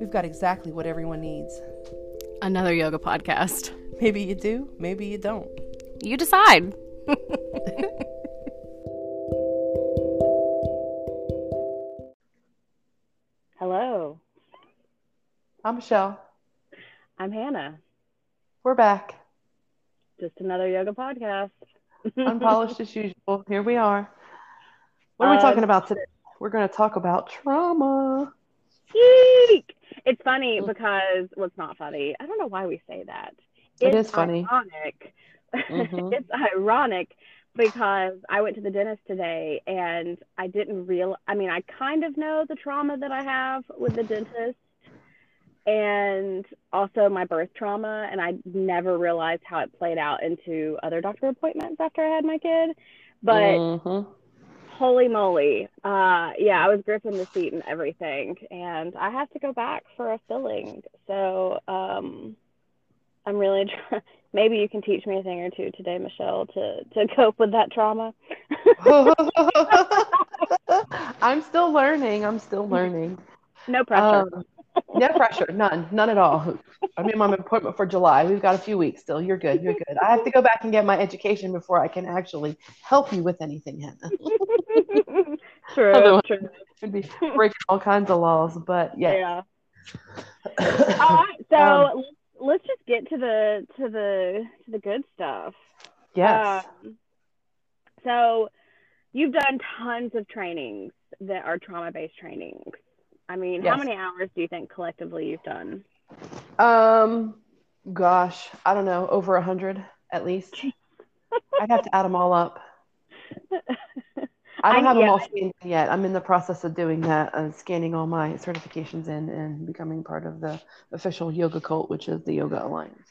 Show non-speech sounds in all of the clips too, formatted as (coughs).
we've got exactly what everyone needs. Another yoga podcast. Maybe you do, maybe you don't. You decide. (laughs) Hello, I'm Michelle. I'm Hannah. We're back. Just another yoga podcast. (laughs) Unpolished as usual. Here we are. What are we Um, talking about today? We're going to talk about trauma. Eek! It's funny because well, not funny. I don't know why we say that. It It's funny. Ironic. Mhm. (laughs) it's ironic because I went to the dentist today and I didn't real. I mean, I kind of know the trauma that I have with the dentist, and also my birth trauma, and I never realized how it played out into other doctor appointments after I had my kid. But Mhm. Holy moly uh yeah i was gripping the seat and everything and i have to go back for a filling so um i'm really (laughs) trying maybe you can teach me a thing or two today michelle to to (laughs) cope with that trauma (laughs) I'm still learning. I'm still learning. no pressure Um, no pressure, none, none at all. I'm in my appointment for July. We've got a few weeks still. You're good. You're good. I have to go back and get my education before I can actually help you with anything, Hannah. (laughs) true Otherwise- true Should be breaking all kinds of laws, but yeah. yeah all right (laughs) so Um, let's, let's just get to the to the to the good stuff yes. Um, so you've done tons of trainings that are trauma based trainings. I mean, how many hours do you think collectively you've done? Um, gosh, I don't know, over a hundred at least. (laughs) I'd have to add them all up. I don't I- have them all scanned yet. I'm in the process of doing that, uh, scanning all my certifications in and becoming part of the official yoga cult, which is the Yoga Alliance.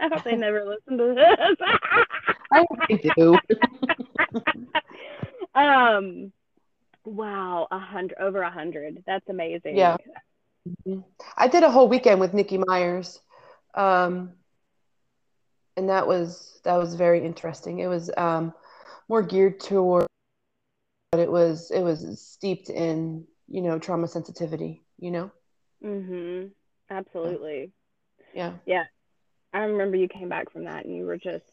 I hope they (laughs) never listen to this. I hope they do. (laughs) um, wow, a hundred over a hundred. That's amazing. Yeah. I did a whole weekend with Nikki Myers, um, and that was that was very interesting. It was um, more geared toward, but it was it was steeped in you know trauma sensitivity. You know, Mm-hmm. Absolutely. yeah. Yeah. I remember you came back from that and you were just.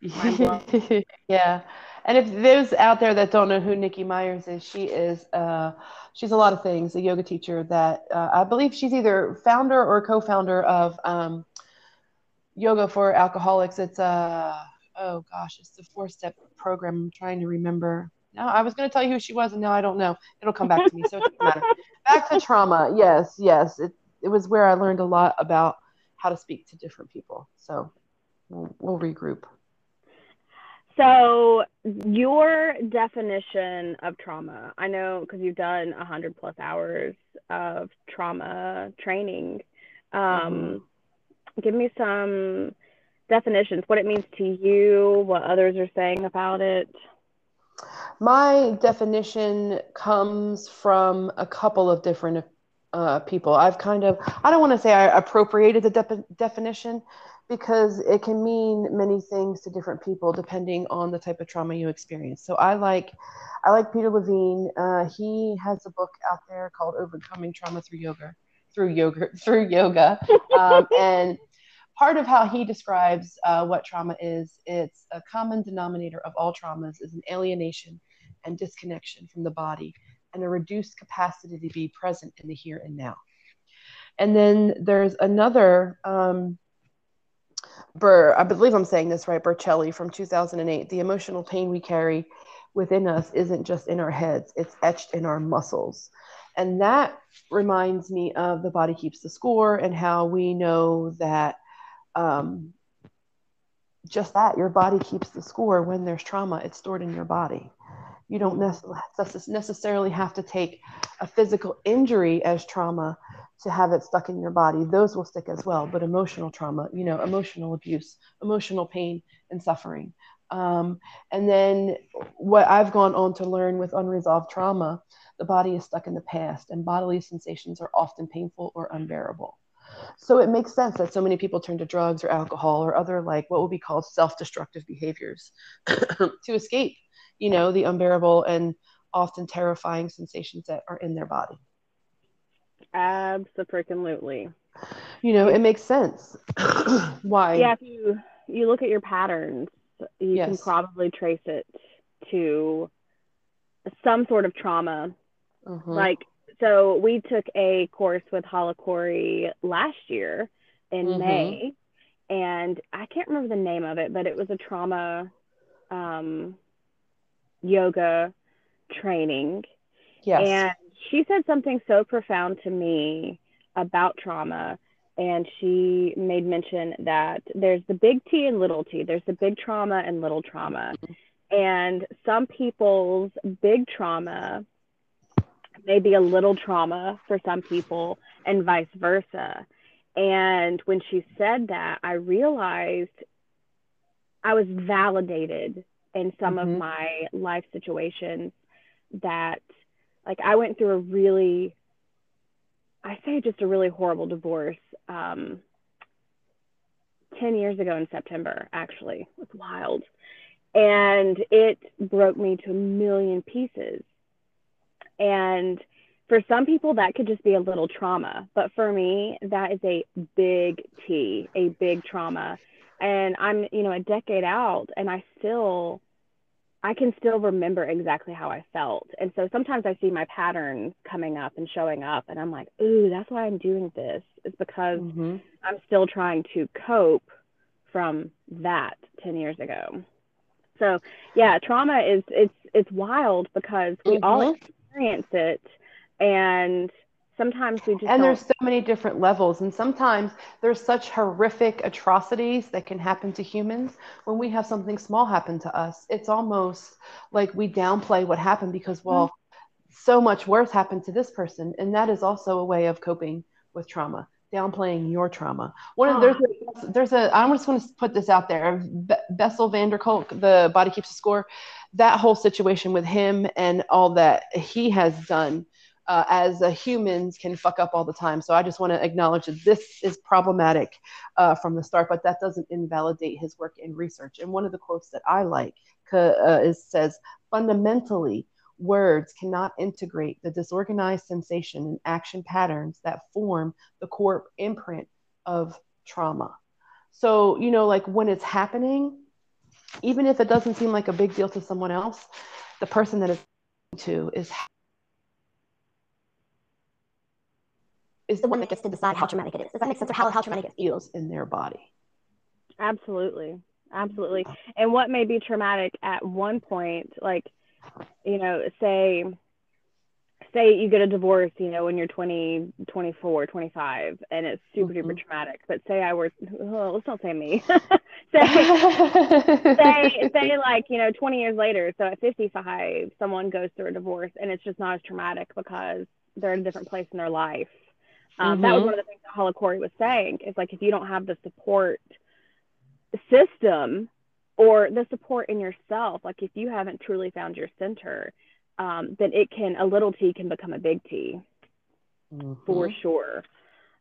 (laughs) Yeah. And if those out there that don't know who Nikki Myers is, she is uh, she's a lot of things. A yoga teacher that uh, I believe she's either founder or co-founder of um, Yoga for Alcoholics. It's a oh gosh, it's the four-step program. I'm trying to remember. No, I was going to tell you who she was, and now I don't know. It'll come back to me, so it doesn't matter. (laughs) Back to trauma. Yes, yes. It it was where I learned a lot about how to speak to different people. So we'll, we'll regroup. So, your definition of trauma, I know because you've done 100 plus hours of trauma training. Um, Give me some definitions, what it means to you, what others are saying about it. My definition comes from a couple of different uh, people. I've kind of, I don't want to say I appropriated the de- definition because it can mean many things to different people depending on the type of trauma you experience. So I like, I like Peter Levine. Uh, he has a book out there called Overcoming Trauma Through Yoga, through yoga, (laughs) through yoga, um, (laughs) and part of how he describes uh, what trauma is, it's a common denominator of all traumas is an alienation and disconnection from the body and a reduced capacity to be present in the here and now. And then there's another, um, Burr, I believe I'm saying this right, Burchelli from 2008. The emotional pain we carry within us isn't just in our heads, it's etched in our muscles. And that reminds me of the body keeps the score and how we know that um, just that your body keeps the score when there's trauma, it's stored in your body. You don't necessarily have to take a physical injury as trauma to have it stuck in your body. Those will stick as well, but emotional trauma, you know, emotional abuse, emotional pain and suffering. Um, and then what I've gone on to learn with unresolved trauma, the body is stuck in the past and bodily sensations are often painful or unbearable. So it makes sense that so many people turn to drugs or alcohol or other like what would be called self-destructive behaviors (coughs) to escape, you know, the unbearable and often terrifying sensations that are in their body. Absolutely. You know, it makes sense. (clears throat) Why? Yeah, if you you look at your patterns, you Yes. can probably trace it to some sort of trauma. Mhm. Like, so we took a course with Hala Khouri last year in Mhm. May, and I can't remember the name of it, but it was a trauma um, yoga training. yes. And she said something so profound to me about trauma. And she made mention that there's the big T and little t. There's the big trauma and little trauma. And some people's big trauma may be a little trauma for some people, and vice versa. And when she said that, I realized I was validated in some Mhm. of my life situations that like I went through a really I say just a really horrible divorce um 10 years ago in September actually. It was wild. And it broke me to a million pieces. And for some people that could just be a little trauma, but for me that is a big T, a big trauma. And I'm, you know, a decade out and I still I can still remember exactly how I felt. And so sometimes I see my patterns coming up and showing up, and I'm like, ooh, that's why I'm doing this, is because Mhm. I'm still trying to cope from that 10 years ago. So, yeah, trauma is it's it's wild because we all Mhm. experience it and sometimes we just and don't there's so many different levels and sometimes there's such horrific atrocities that can happen to humans. When we have something small happen to us it's almost like we downplay what happened because well mm-hmm. so much worse happened to this person and that is also a way of coping with trauma downplaying your trauma. One of there's a, there's a i'm just going to put this out there. Be- bessel van der kolk the body keeps a score that whole situation with him and all that he has done uh, as uh, humans can fuck up all the time. So I just want to acknowledge that this is problematic uh, from the start, but that doesn't invalidate his work in research. And one of the quotes that I like uh, is says, fundamentally, words cannot integrate the disorganized sensation and action patterns that form the core imprint of trauma. So, you know, like when it's happening, even if it doesn't seem like a big deal to someone else, the person that it's to is is the one that gets to decide how traumatic it is. Does that make sense? Or how, how traumatic it feels? feels in their body. Absolutely. Absolutely. And what may be traumatic at one point, like, you know, say, say you get a divorce, you know, when you're 20, 24, 25, and it's super duper Mhm. traumatic. But say I were, oh, let's not say me. (laughs) (laughs) say, say, say like, you know, 20 years later, so at 55, someone goes through a divorce and it's just not as traumatic because they're in a different place in their life. Um, That was Mhm. one of the things that Hala Khouri was saying is like, if you don't have the support system or the support in yourself, like if you haven't truly found your center, um, then it can, a little t can become a big T for Mhm. sure.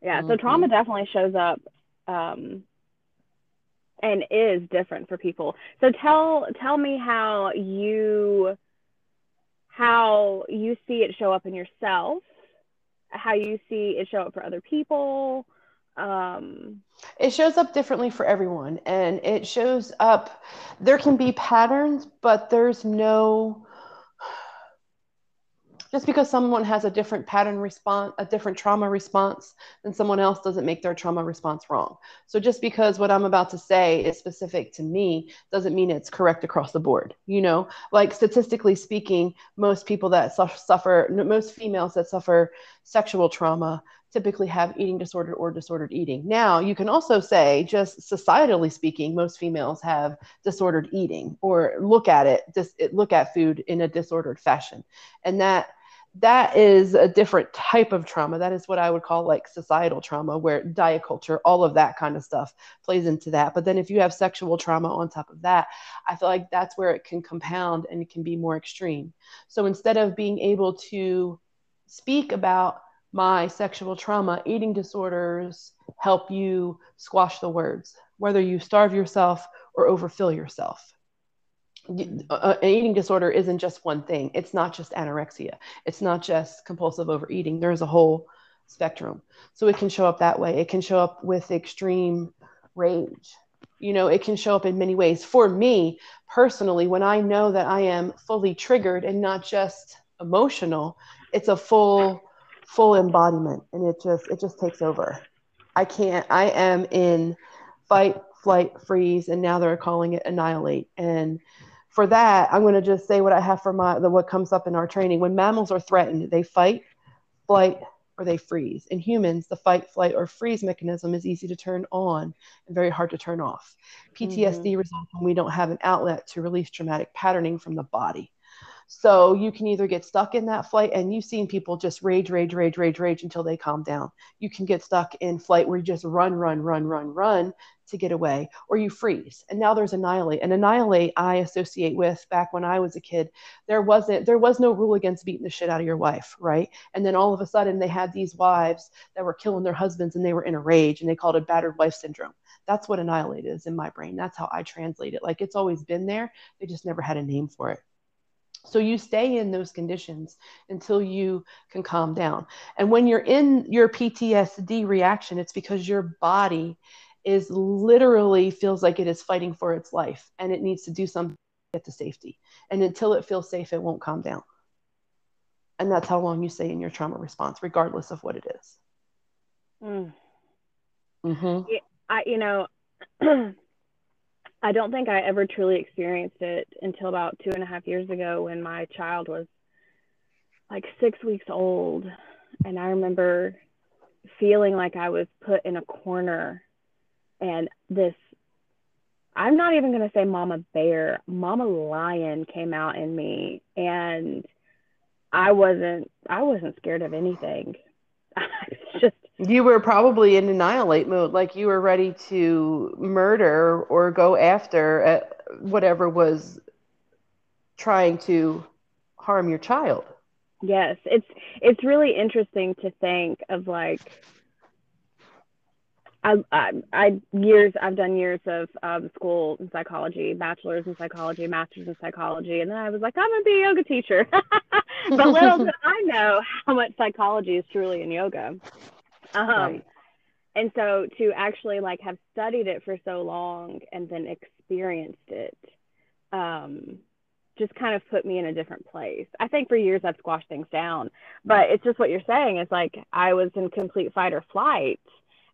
Yeah, so trauma definitely shows up um, and is different for people. So tell tell me how you how you see it show up in yourself, how you see it show up for other people. Um, It shows up differently for everyone, and it shows up. There can be patterns, but there's no. Just because someone has a different pattern response, a different trauma response than someone else doesn't make their trauma response wrong. So just because what I'm about to say is specific to me doesn't mean it's correct across the board. You know, like statistically speaking, most people that su- suffer, most females that suffer sexual trauma typically have eating disorder or disordered eating. Now, you can also say, just societally speaking, most females have disordered eating or look at it, just look at food in a disordered fashion. And that that is a different type of trauma. That is what I would call like societal trauma, where diet culture, all of that kind of stuff plays into that. But then if you have sexual trauma on top of that, I feel like that's where it can compound and it can be more extreme. So instead of being able to speak about my sexual trauma, eating disorders help you squash the words, whether you starve yourself or overfill yourself. An eating disorder isn't just one thing. It's not just anorexia. It's not just compulsive overeating. There's a whole spectrum. So it can show up that way. It can show up with extreme rage. You know, it can show up in many ways. For me personally, when I know that I am fully triggered and not just emotional, it's a full full embodiment and it just it just takes over. I can't I am in fight, flight, freeze and now they're calling it annihilate. And for that, I'm going to just say what I have for my the what comes up in our training. When mammals are threatened, they fight, flight, or they freeze. In humans, the fight, flight, or freeze mechanism is easy to turn on and very hard to turn off. PTSD mm-hmm. results when we don't have an outlet to release traumatic patterning from the body. So you can either get stuck in that flight, and you've seen people just rage, rage, rage, rage, rage until they calm down. You can get stuck in flight where you just run, run, run, run, run to get away, or you freeze. And now there's annihilate. And annihilate I associate with back when I was a kid. There wasn't, there was no rule against beating the shit out of your wife, right? And then all of a sudden they had these wives that were killing their husbands and they were in a rage and they called it battered wife syndrome. That's what annihilate is in my brain. That's how I translate it. Like it's always been there. They just never had a name for it. So you stay in those conditions until you can calm down. And when you're in your PTSD reaction, it's because your body is literally feels like it is fighting for its life and it needs to do something to get to safety. And until it feels safe, it won't calm down. And that's how long you stay in your trauma response, regardless of what it is. Mm. Mm-hmm. I, you know, (clears throat) I don't think I ever truly experienced it until about two and a half years ago when my child was like six weeks old. And I remember feeling like I was put in a corner and this I'm not even going to say mama bear, mama lion came out in me and I wasn't I wasn't scared of anything. (laughs) just you were probably in annihilate mode, like you were ready to murder or go after uh, whatever was trying to harm your child. Yes, it's it's really interesting to think of like I, I, I years I've done years of um, school in psychology, bachelor's in psychology, master's in psychology, and then I was like, I'm gonna be a yoga teacher. (laughs) but little did I know how much psychology is truly in yoga. Um, right. And so to actually like have studied it for so long and then experienced it, um, just kind of put me in a different place. I think for years I've squashed things down, but it's just what you're saying. It's like I was in complete fight or flight,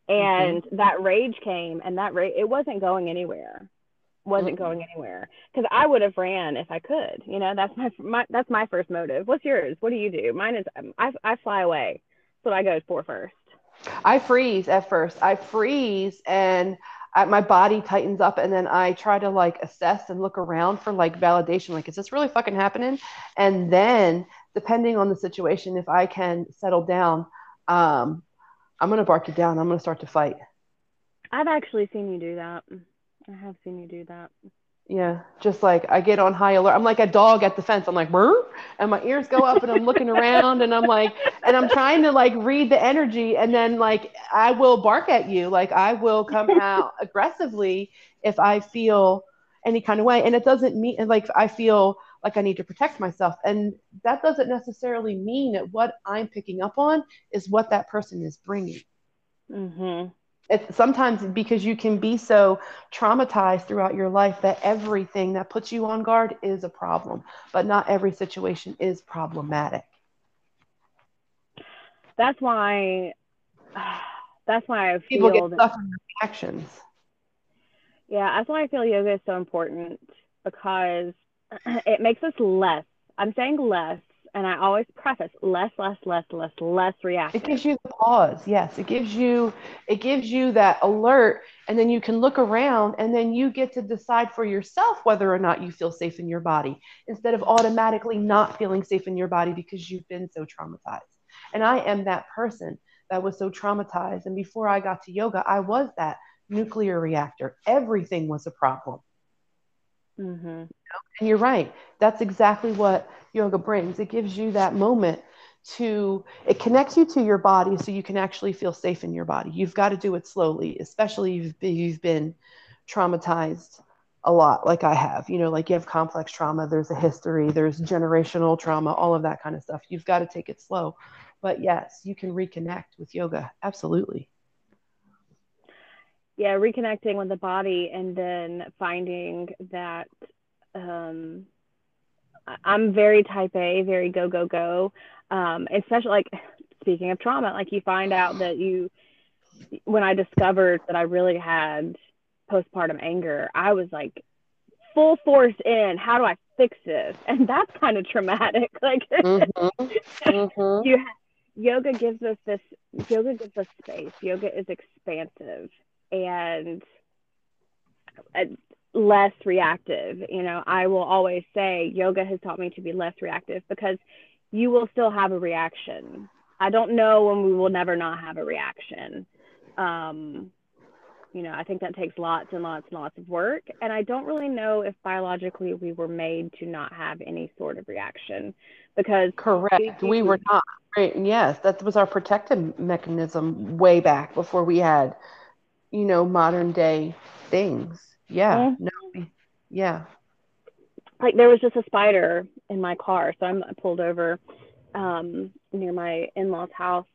and mm-hmm. that rage came, and that rage it wasn't going anywhere, wasn't mm-hmm. going anywhere because I would have ran if I could. You know, that's my, my that's my first motive. What's yours? What do you do? Mine is um, I I fly away. That's what I go for first. I freeze at first. I freeze and I, my body tightens up and then I try to like assess and look around for like validation like is this really fucking happening? And then depending on the situation if I can settle down um, I'm going to bark you down. I'm going to start to fight. I've actually seen you do that. I have seen you do that. Yeah, just like I get on high alert. I'm like a dog at the fence. I'm like, Burr! and my ears go up, and I'm looking around, and I'm like, and I'm trying to like read the energy, and then like I will bark at you, like I will come (laughs) out aggressively if I feel any kind of way, and it doesn't mean like I feel like I need to protect myself, and that doesn't necessarily mean that what I'm picking up on is what that person is bringing. Mm-hmm it's sometimes because you can be so traumatized throughout your life that everything that puts you on guard is a problem, but not every situation is problematic. That's why. (sighs) That's why I feel people get stuck in reactions. Yeah, that's why I feel yoga is so important because (clears throat) it makes us less. I'm saying less and I always preface less, less, less, less, less reactive. It gives you the pause. Yes, it gives you it gives you that alert, and then you can look around, and then you get to decide for yourself whether or not you feel safe in your body, instead of automatically not feeling safe in your body because you've been so traumatized. And I am that person that was so traumatized, and before I got to yoga, I was that nuclear reactor. Everything was a problem. Mm-hmm. And you're right. That's exactly what yoga brings. It gives you that moment to, it connects you to your body so you can actually feel safe in your body. You've got to do it slowly, especially if you've been, you've been traumatized a lot, like I have. You know, like you have complex trauma, there's a history, there's generational trauma, all of that kind of stuff. You've got to take it slow but yes, you can reconnect with yoga. Absolutely. Yeah, reconnecting with the body and then finding that um, I'm very type A, very go, go, go. Um, especially like speaking of trauma, like you find out that you, when I discovered that I really had postpartum anger, I was like full force in. How do I fix this? (laughs) And that's kind of traumatic. (laughs) Like Mhm. Mhm. you yoga gives us this yoga gives us space yoga is expansive and uh, less reactive you know i will always say yoga has taught me to be less reactive because you will still have a reaction i don't know when we will never not have a reaction um you know i think that takes lots and lots and lots of work and i don't really know if biologically we were made to not have any sort of reaction because Correct. We were not. Right. Yes, that was our protective mechanism way back before we had, you know, modern day things. Yeah. Mhm. No. Yeah. like there was just a spider in my car so i'm I pulled over um, near my in-laws house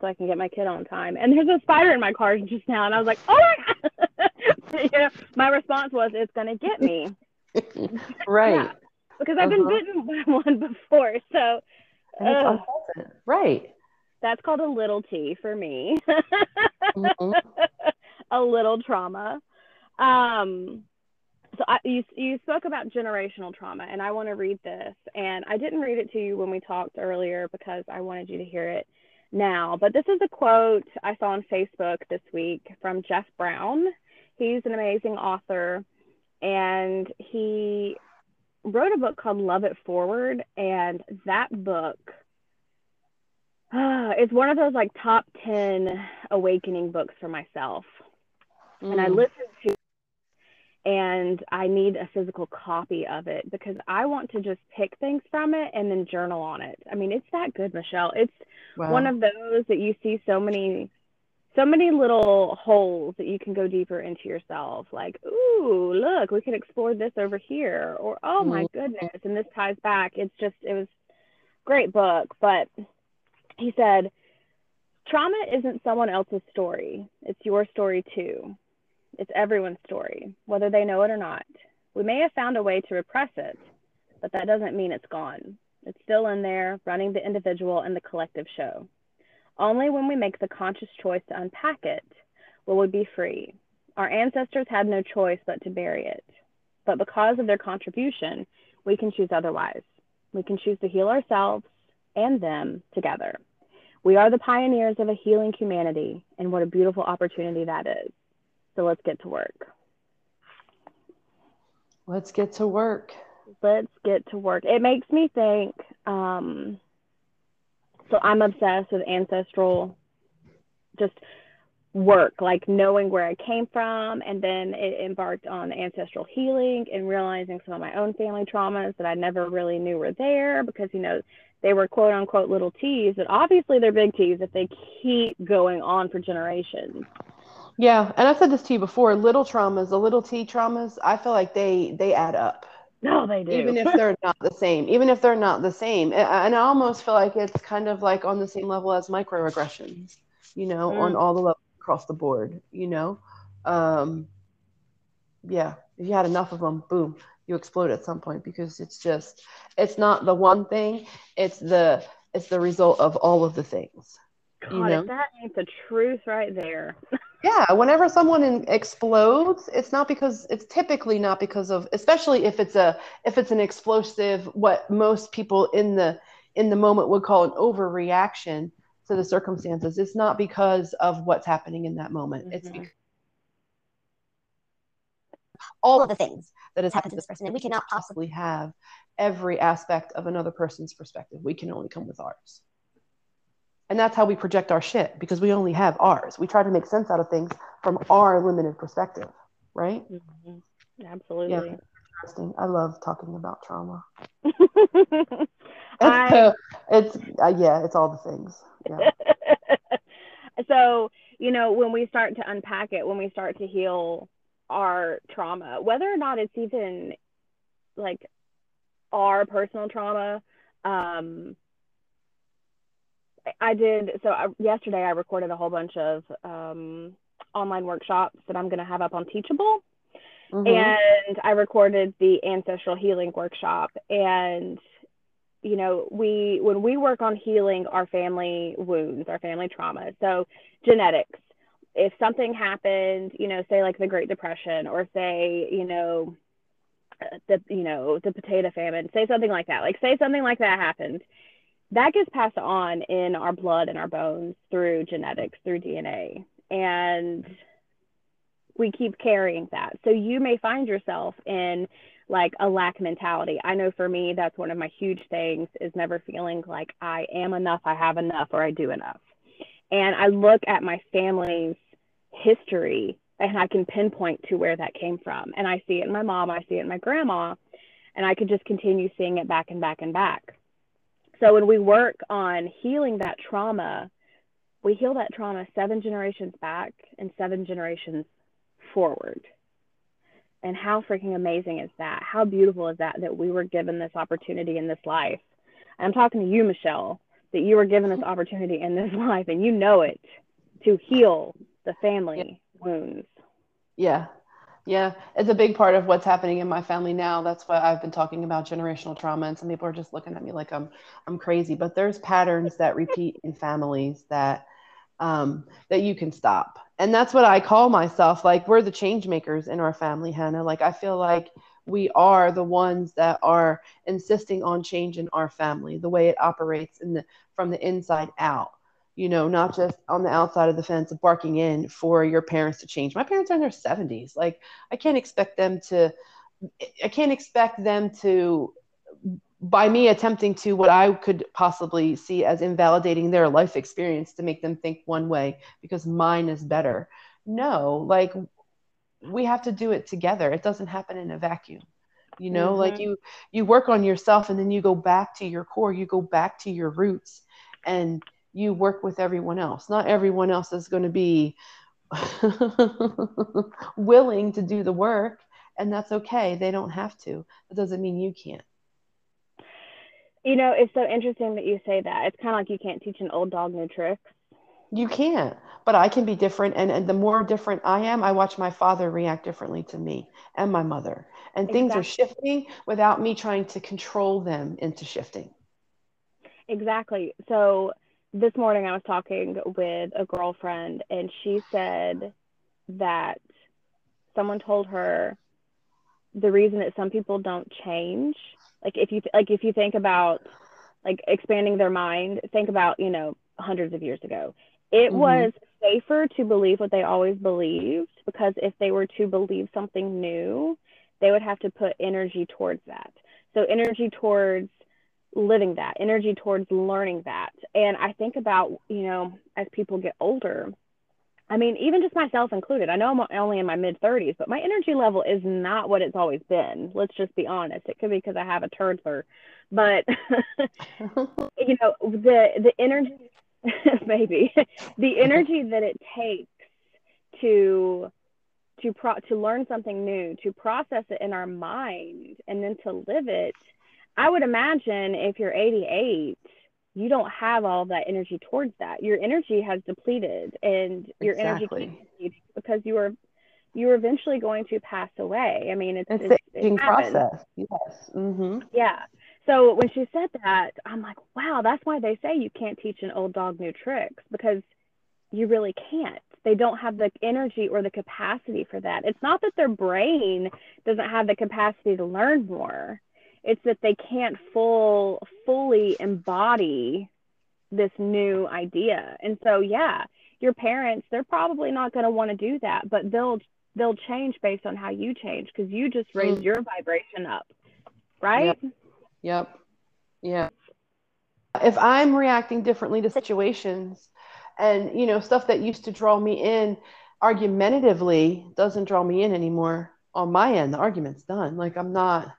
so i can get my kid on time and there's a spider in my car just now and i was like oh my god (laughs) you know, my response was it's going to get me (laughs) right. Yeah. because i've been Uh-huh. bitten by (laughs) one before so it's. Right. that's called a little t for me Mhm. a little trauma. Um, so I, you you spoke about generational trauma, and I want to read this. And I didn't read it to you when we talked earlier because I wanted you to hear it now. But this is a quote I saw on Facebook this week from Jeff Brown. He's an amazing author, and he wrote a book called Love It Forward, and that book (sighs) is one of those like top 10 awakening books for myself and I Mm. listened to and I need a physical copy of it because I want to just pick things from it and then journal on it. I mean, it's that good, Michelle. It's Wow. one of those that you see so many so many little holes that you can go deeper into yourself like ooh look we can explore this over here or oh my mm-hmm. goodness and this ties back it's just it was great book but he said trauma isn't someone else's story it's your story too it's everyone's story whether they know it or not we may have found a way to repress it but that doesn't mean it's gone it's still in there running the individual and the collective show only when we make the conscious choice to unpack it will we be free. Our ancestors had no choice but to bury it. But because of their contribution, we can choose otherwise. We can choose to heal ourselves and them together. We are the pioneers of a healing humanity, and what a beautiful opportunity that is. So let's get to work. Let's get to work. let's get to work. It makes me think. Um, so I'm obsessed with ancestral, just work, like knowing where I came from, and then it embarked on ancestral healing and realizing some of my own family traumas that I never really knew were there because you know they were quote unquote little T's, but obviously they're big T's if they keep going on for generations. Yeah, and I've said this to you before. Little traumas, the little T traumas, I feel like they they add up. No, they do. even if they're not the same even if they're not the same and i almost feel like it's kind of like on the same level as microaggressions you know on Mm. all the levels across the board you know um yeah if you had enough of them boom you explode at some point because it's just it's not the one thing it's the it's the result of all of the things God, you know? if that ain't the truth right there. (laughs) yeah whenever someone in, explodes it's not because it's typically not because of especially if it's a if it's an explosive what most people in the in the moment would call an overreaction to the circumstances. It's not because of what's happening in that moment. It's Mhm. because all of the things that has happened to this person, and we cannot possibly have every aspect of another person's perspective. We can only come with ours and that's how we project our shit because we only have ours we try to make sense out of things from our limited perspective right Absolutely. interesting. I love talking about trauma. (laughs) I- (laughs) It's, uh, yeah, it's all the things. Yeah. (laughs) so, you know, when we start to unpack it, when we start to heal our trauma, whether or not it's even like our personal trauma, um, I did. So I, yesterday I recorded a whole bunch of um, online workshops that I'm going to have up on Teachable. Mm-hmm. And I recorded the ancestral healing workshop. And, you know, we, when we work on healing our family wounds, our family trauma, so genetics, if something happened, you know, say like the Great Depression or say, you know, the, you know, the potato famine, say something like that, like say something like that happened that gets passed on in our blood and our bones through genetics, through DNA. And we keep carrying that. So you may find yourself in like a lack mentality. I know for me, that's one of my huge things is never feeling like I am enough, I have enough, or I do enough. And I look at my family's history and I can pinpoint to where that came from. And I see it in my mom, I see it in my grandma, and I could just continue seeing it back and back and back. So when we work on healing that trauma, we heal that trauma seven generations back and seven generations forward. And how freaking amazing is that? How beautiful is that that we were given this opportunity in this life? I'm talking to you, Michelle, that you were given this mm-hmm. opportunity in this (laughs) life and you know it to heal the family yeah. wounds. Yeah, yeah, it's a big part of what's happening in my family now. That's why I've been talking about generational trauma, and some people are just looking at me like I'm I'm crazy. But there's patterns that repeat in families that um, that you can stop, and that's what I call myself. Like we're the change makers in our family, Hannah. Like I feel like we are the ones that are insisting on change in our family, the way it operates in the from the inside out you know, not just on the outside of the fence barking in for your parents to change. My parents are in their 70s. Like, I can't expect them to, I can't expect them to, by me attempting to what I could possibly see as invalidating their life experience to make them think one way because mine is better. No, like, we have to do it together. It doesn't happen in a vacuum you know mm-hmm. like you you work on yourself and then you go back to your core you go back to your roots and you work with everyone else. Not everyone else is going to be (laughs) willing to do the work, and that's okay. They don't have to. That doesn't mean you can't. You know, it's so interesting that you say that. It's kind of like you can't teach an old dog new tricks. You can't, but I can be different. And, and the more different I am, I watch my father react differently to me and my mother. And exactly. things are shifting without me trying to control them into shifting. Exactly. So this morning I was talking with a girlfriend and she said that someone told her the reason that some people don't change like if you like if you think about like expanding their mind think about you know hundreds of years ago it mm-hmm. was safer to believe what they always believed because if they were to believe something new they would have to put energy towards that so energy towards living that energy towards learning that. And i think about you know as people get older i mean even just myself included i know i'm only in my mid 30s but my energy level is not what it's always been. Let's just be honest. It could be because i have a turdsler but (laughs) you know the the energy (laughs) maybe the energy that it takes to to pro to learn something new to process it in our mind and then to live it I would imagine if you're 88, you don't have all that energy towards that. Your energy has depleted, and your exactly. energy because you are you are eventually going to pass away. I mean, it's, it's, it's the aging process. Yes. Mm-hmm. Yeah. So when she said that, I'm like, wow, that's why they say you can't teach an old dog new tricks because you really can't. They don't have the energy or the capacity for that. It's not that their brain doesn't have the capacity to learn more it's that they can't full fully embody this new idea. And so yeah your parents they're probably not going to want to do that but they'll they'll change based on how you change because you just raised mm. your vibration up right? Yep. yep. Yeah. If i'm reacting differently to situations and you know stuff that used to draw me in argumentatively doesn't draw me in anymore on my end the argument's done. Like i'm not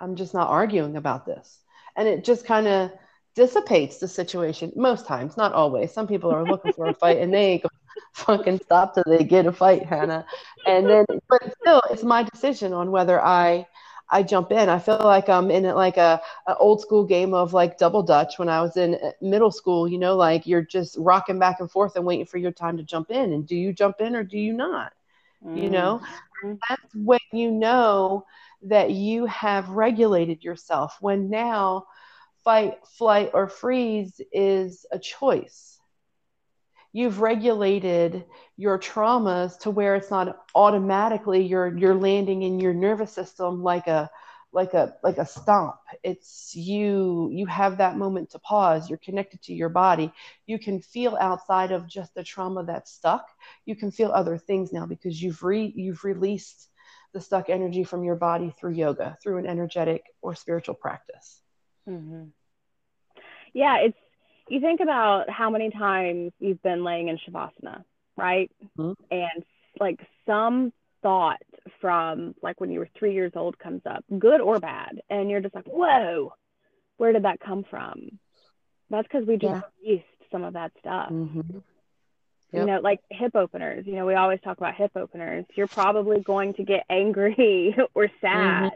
I'm just not arguing about this. And it just kind of dissipates the situation most times, not always. Some people are looking for a fight and they ain't (laughs) fucking stop till they get a fight, Hannah. And then, but still, it's my decision on whether I I jump in. I feel like I'm in like a, a old school game of like double dutch when I was in uh, middle school. You know, like you're just rocking back and forth and waiting for your time to jump in. And do you jump in or do you not? Mm. You know, Mhm. that's when you know that you have regulated yourself. When now fight, flight, or freeze is a choice. You've regulated your traumas to where it's not automatically you're you're landing in your nervous system like a like a like a stomp. It's you you have that moment to pause. You're connected to your body. You can feel outside of just the trauma that's stuck. You can feel other things now because you've re you've released the stuck energy from your body through yoga, through an energetic or spiritual practice. hmm Yeah, it's you think about how many times you've been laying in shavasana, right? Mhm. And like some thought from like when you were three years old comes up, good or bad, and you're just like, whoa, where did that come from? That's because we just released some of that stuff. Mm-hmm. You know, like hip openers. You know, we always talk about hip openers. You're probably going to get angry (laughs) or sad.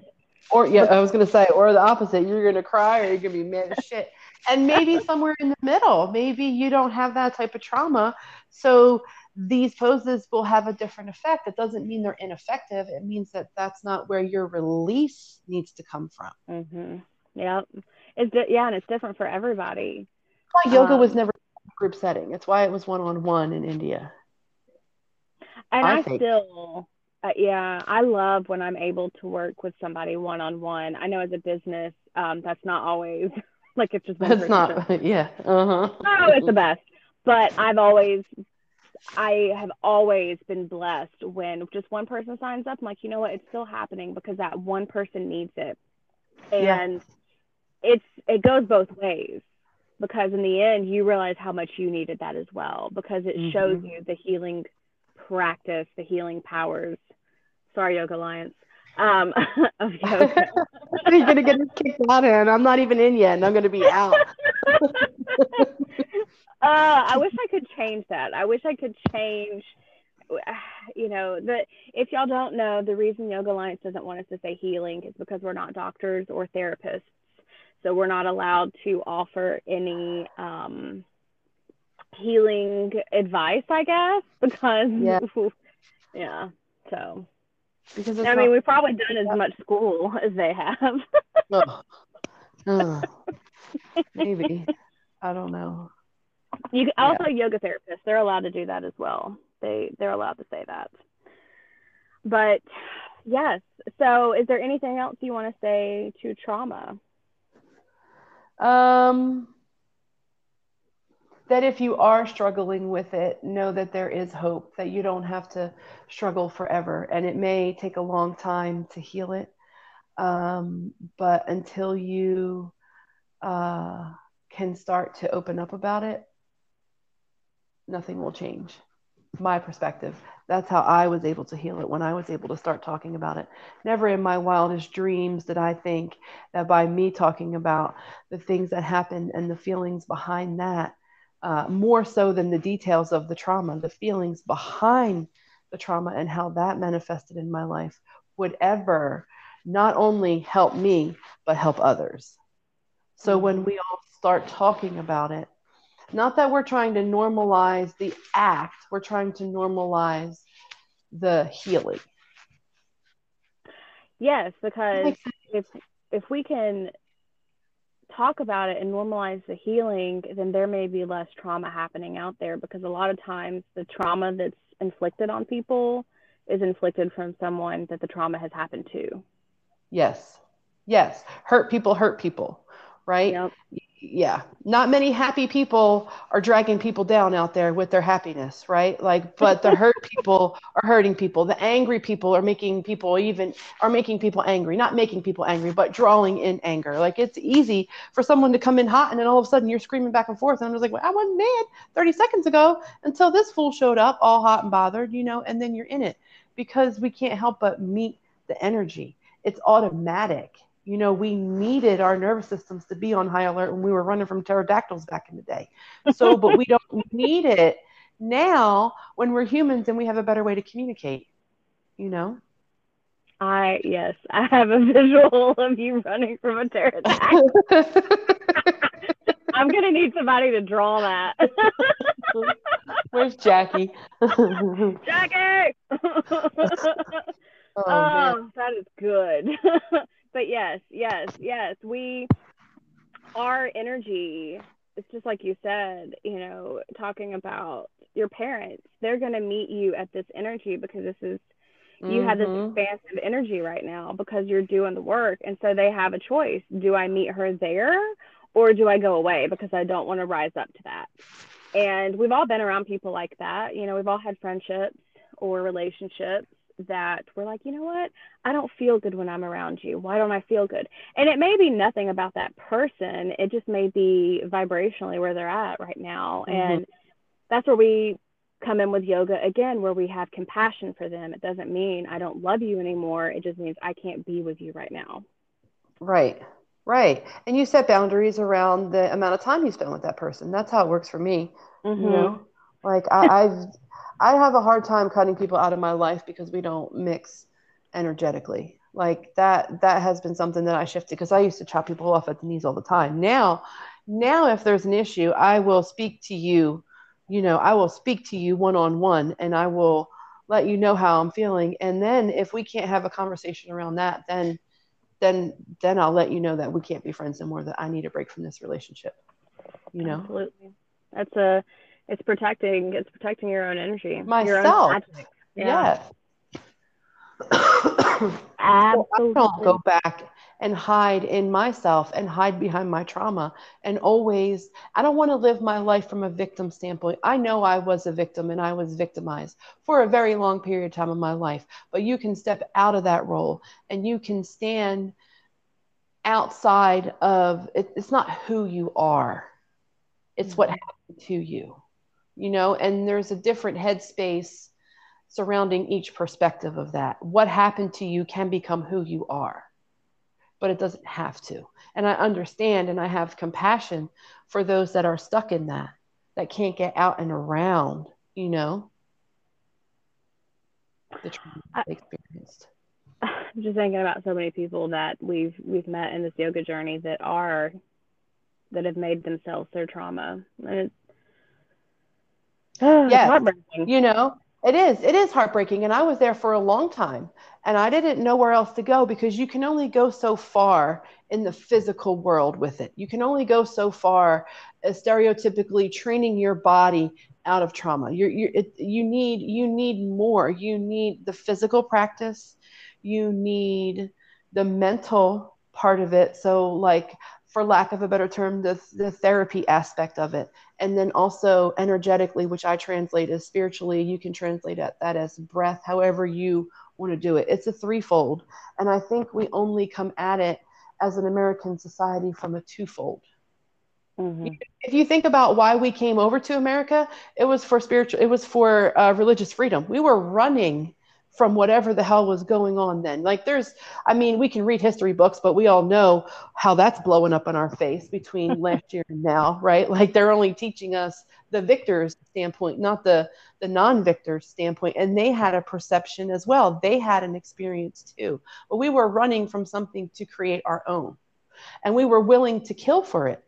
Or yeah, I was gonna say, or the opposite. You're gonna cry, or you're gonna be mad as shit. And maybe (laughs) somewhere in the middle. Maybe you don't have that type of trauma, so these poses will have a different effect. It doesn't mean they're ineffective. It means that that's not where your release needs to come from. Mm-hmm. Yep. It's yeah, and it's different for everybody. Why yoga was Um, never a group setting. It's why it was one on one in India. And I I, still, uh, yeah, I love when I'm able to work with somebody one on one. I know as a business, um, that's not always (laughs) like it's just person not. (laughs) Yeah. Uh huh. oh, it's the best. But I've always, I have always been blessed when just one person signs up. I'm like, you know what? It's still happening because that one person needs it, Yeah. and it's it goes both ways. Because in the end, you realize how much you needed that as well. Because it shows Mhm. you the healing practice, the healing powers. Sorry, Yoga Alliance. Um, (laughs) of (laughs) yoga. You're gonna get kicked out, and I'm not even in yet, and I'm gonna be out. (laughs) Uh, I wish I could change that. I wish I could change. (sighs) You know, the if y'all don't know, the reason Yoga Alliance doesn't want us to say healing is because we're not doctors or therapists, so we're not allowed to offer any um, healing advice. I guess (laughs) because Yeah. (laughs) yeah. So Because I mean, we've probably done as much school (laughs) as they have. Ugh. Ugh. maybe I don't know. You also yoga therapists, they're allowed to do that as well. They they're allowed to say that. But yes. So is there anything else you want to say to trauma? Um, that if you are struggling with it, know that there is hope. That you don't have to struggle forever, and it may take a long time to heal it. Um, but until you uh, can start to open up about it, nothing will change. My perspective. That's how I was able to heal it when I was able to start talking about it. Never in my wildest dreams did I think that by me talking about the things that happened and the feelings behind that, uh, more so than the details of the trauma, the feelings behind the trauma and how that manifested in my life would ever not only help me, but help others. So when we all start talking about it, not that we're trying to normalize the act, we're trying to normalize the healing. Yes, because if if we can talk about it and normalize the healing, then there may be less trauma happening out there because a lot of times the trauma that's inflicted on people is inflicted from someone that the trauma has happened to. Yes. Yes. Hurt people hurt people, right? Yep. Yeah. Not many happy people are dragging people down out there with their happiness, right? Like, but the hurt (laughs) people are hurting people. The angry people are making people even are making people angry, not making people angry, but drawing in anger. Like it's easy for someone to come in hot and then all of a sudden you're screaming back and forth. And I'm just like, well, I wasn't mad 30 seconds ago until this fool showed up all hot and bothered, you know, and then you're in it because we can't help but meet the energy. It's automatic. You know, we needed our nervous systems to be on high alert when we were running from pterodactyls back in the day. So, but we don't (laughs) need it now when we're humans and we have a better way to communicate, you know? I yes, I have a (laughs) visual of you running from a pterodactyl. (laughs) I'm gonna need somebody to draw that. Where's Jackie? Jackie. Oh. Oh, that is good. But yes, yes, yes. We, our energy, it's just like you said, you know, talking about your parents, they're going to meet you at this energy because this is, you have this Mhm. expansive energy right now because you're doing the work. And so they have a choice. Do I meet her there or do I go away because I don't want to rise up to that? And we've all been around people like that. You know, we've all had friendships or relationships that we're like, you know what? I don't feel good when I'm around you. Why don't I feel good? And it may be nothing about that person. It just may be vibrationally where they're at right now. Mhm. And that's where we come in with yoga again, where we have compassion for them. It doesn't mean I don't love you anymore. It just means I can't be with you right now. Right, right. And you set boundaries around the amount of time you spend with that person. That's how it works for me. Mm-hmm. You know, like I, I've, I have a hard time cutting people out of my life because we don't mix energetically. Like that, that has been something that I shifted because I used to chop people off at the knees all the time. Now, now if there's an issue, I will speak to you. You know, I will speak to you one on one, and I will let you know how I'm feeling. And then if we can't have a conversation around that, then then then I'll let you know that we can't be friends anymore, that I need a break from this relationship. You know? Absolutely. That's a, it's protecting, it's protecting your own energy. Your Myself. own. Yeah. Yes. I don't go back and hide in myself and hide behind my trauma and always I don't want to live my life from a victim standpoint. I know I was a victim and I was victimized for a very long period of time in my life, but you can step out of that role and you can stand outside of it, it's not who you are. It's what mm-hmm. happened to you. You know, and there's a different headspace surrounding each perspective of that. What happened to you can become who you are, but it doesn't have to. And I understand and I have compassion for those that are stuck in that, that can't get out and around, you know, the trauma they experienced. I'm (sighs) just thinking about so many people that we've we've met in this yoga journey that are that have made themselves their trauma, and it's, Ah, heartbreaking. You know, it is. It is heartbreaking. And I was there for a long time and I didn't know where else to go because you can only go so far in the physical world with it. You can only go so far as stereotypically training your body out of trauma. You're, you're, it, you need you need more. You need the physical practice. You need the mental part of it. So like for lack of a better term, the, the therapy aspect of it and then also energetically, which I translate as spiritually, you can translate that, as breath, however you want to do it. It's a threefold. And I think we only come at it as an American society from a twofold. Mhm. If you think about why we came over to America, it was for spiritual, it was for uh, religious freedom. We were running from whatever the hell was going on then. Like there's, I mean, we can read history books, but we all know how that's blowing up in our face between (laughs) last year and now, right? Like they're only teaching us the victors standpoint, not the the non-victor standpoint. And they had a perception as well. They had an experience too. But we were running from something to create our own. And we were willing to kill for it.